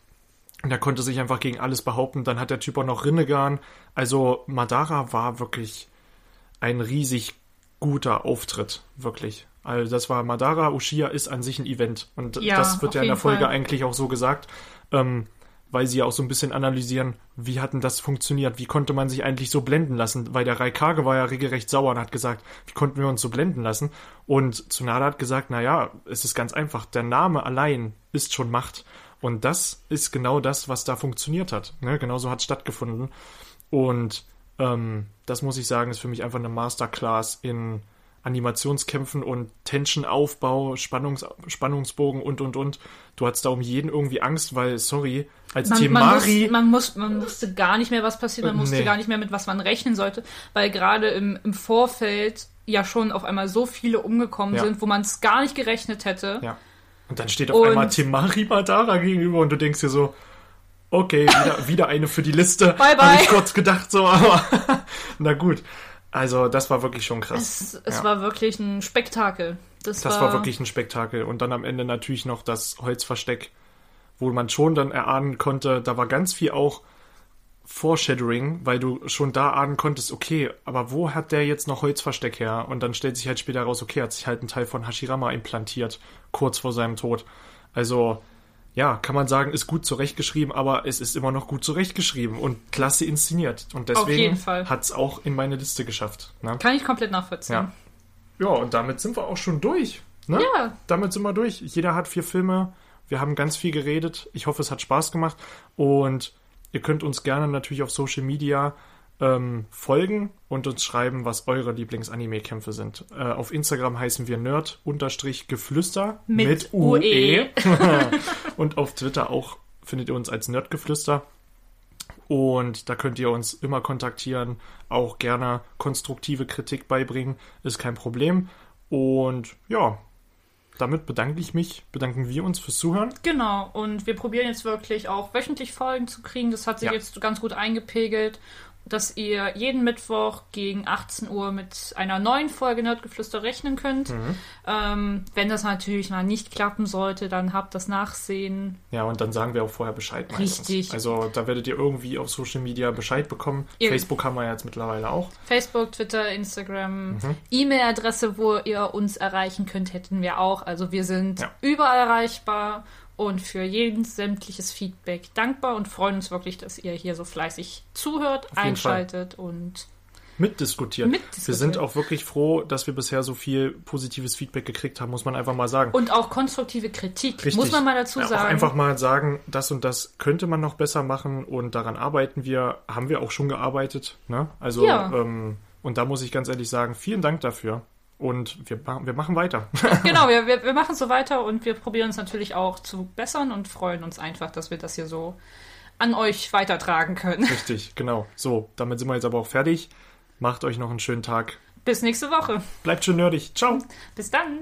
Und er konnte sich einfach gegen alles behaupten. Dann hat der Typ auch noch Rinnegan. Also Madara war wirklich ein riesig guter Auftritt, wirklich. Also das war Madara, Uchiha ist an sich ein Event. Und Ja, das wird ja in der Folge Fall. eigentlich auch so gesagt, ähm, weil sie ja auch so ein bisschen analysieren, wie hat denn das funktioniert? Wie konnte man sich eigentlich so blenden lassen? Weil der Raikage war ja regelrecht sauer und hat gesagt, wie konnten wir uns so blenden lassen? Und Tsunade hat gesagt, na ja, es ist ganz einfach. Der Name allein ist schon Macht. Und das ist genau das, was da funktioniert hat. Ne? Genauso hat es stattgefunden. Und ähm, das muss ich sagen, ist für mich einfach eine Masterclass in Animationskämpfen und Tensionaufbau, Spannungs Spannungsbogen und und und. Du hattest da um jeden irgendwie Angst, weil, sorry, als Man, man, wus, Temari. man, muss, man wusste gar nicht mehr, was passiert, man Äh, wusste nee. gar nicht mehr, mit was man rechnen sollte, weil gerade im, im Vorfeld ja schon auf einmal so viele umgekommen Ja. sind, wo man es gar nicht gerechnet hätte. Ja. Und dann steht auf Und- einmal Temari Madara gegenüber und du denkst dir so, okay, wieder, wieder eine für die Liste. Bye, bye. Habe ich kurz gedacht, so, aber na gut. Also, das war wirklich schon krass. Es, es Ja. war wirklich ein Spektakel. Das, Das war wirklich ein Spektakel. Und dann am Ende natürlich noch das Holzversteck, wo man schon dann erahnen konnte, da war ganz viel auch Foreshadowing, weil du schon da ahnen konntest, okay, aber wo hat der jetzt noch Holzversteck her? Und dann stellt sich halt später raus, okay, hat sich halt ein Teil von Hashirama implantiert, kurz vor seinem Tod. Also, ja, kann man sagen, ist gut zurechtgeschrieben, aber es ist immer noch gut zurechtgeschrieben und klasse inszeniert. Und deswegen hat es auch in meine Liste geschafft. Ne? Kann ich komplett nachvollziehen. Ja. Ja, und damit sind wir auch schon durch. Ne? Ja. Damit sind wir durch. Jeder hat vier Filme. Wir haben ganz viel geredet. Ich hoffe, es hat Spaß gemacht. Und ihr könnt uns gerne natürlich auf Social Media ähm, folgen und uns schreiben, was eure Lieblings-Anime-Kämpfe sind. Äh, auf Instagram heißen wir nerd-geflüster Mit UE. und auf Twitter auch findet ihr uns als Nerdgeflüster. Und da könnt ihr uns immer kontaktieren, auch gerne konstruktive Kritik beibringen, ist kein Problem. Und ja, damit bedanke ich mich, bedanken wir uns fürs Zuhören. Genau, und wir probieren jetzt wirklich auch wöchentlich Folgen zu kriegen. Das hat sich Ja. jetzt ganz gut eingepegelt, dass ihr jeden Mittwoch gegen 18 Uhr mit einer neuen Folge Nerdgeflüster rechnen könnt. Mhm. Ähm, wenn das natürlich mal nicht klappen sollte, dann habt das Nachsehen. Ja, und dann sagen wir auch vorher Bescheid meistens. Richtig. Also da werdet ihr irgendwie auf Social Media Bescheid bekommen. Ihr- Facebook haben wir jetzt mittlerweile auch. Facebook, Twitter, Instagram, Mhm. E-Mail-Adresse, wo ihr uns erreichen könnt, hätten wir auch. Also wir sind Ja. überall erreichbar und für jeden sämtliches Feedback dankbar und freuen uns wirklich, dass ihr hier so fleißig zuhört, einschaltet und Mitdiskutiert. Mitdiskutiert. Wir sind auch wirklich froh, dass wir bisher so viel positives Feedback gekriegt haben, muss man einfach mal sagen. Und auch konstruktive Kritik, Richtig. muss man mal dazu ja, sagen. Einfach mal sagen, das und das könnte man noch besser machen und daran arbeiten wir, haben wir auch schon gearbeitet. Ne? Also, Ja. ähm, und da muss ich ganz ehrlich sagen, vielen Dank dafür. Und wir, wir machen weiter. genau, wir, wir, wir machen so weiter und wir probieren es natürlich auch zu bessern und freuen uns einfach, dass wir das hier so an euch weitertragen können. Richtig, genau. So, damit sind wir jetzt aber auch fertig. Macht euch noch einen schönen Tag. Bis nächste Woche. Bleibt schön nerdig. Ciao. Bis dann.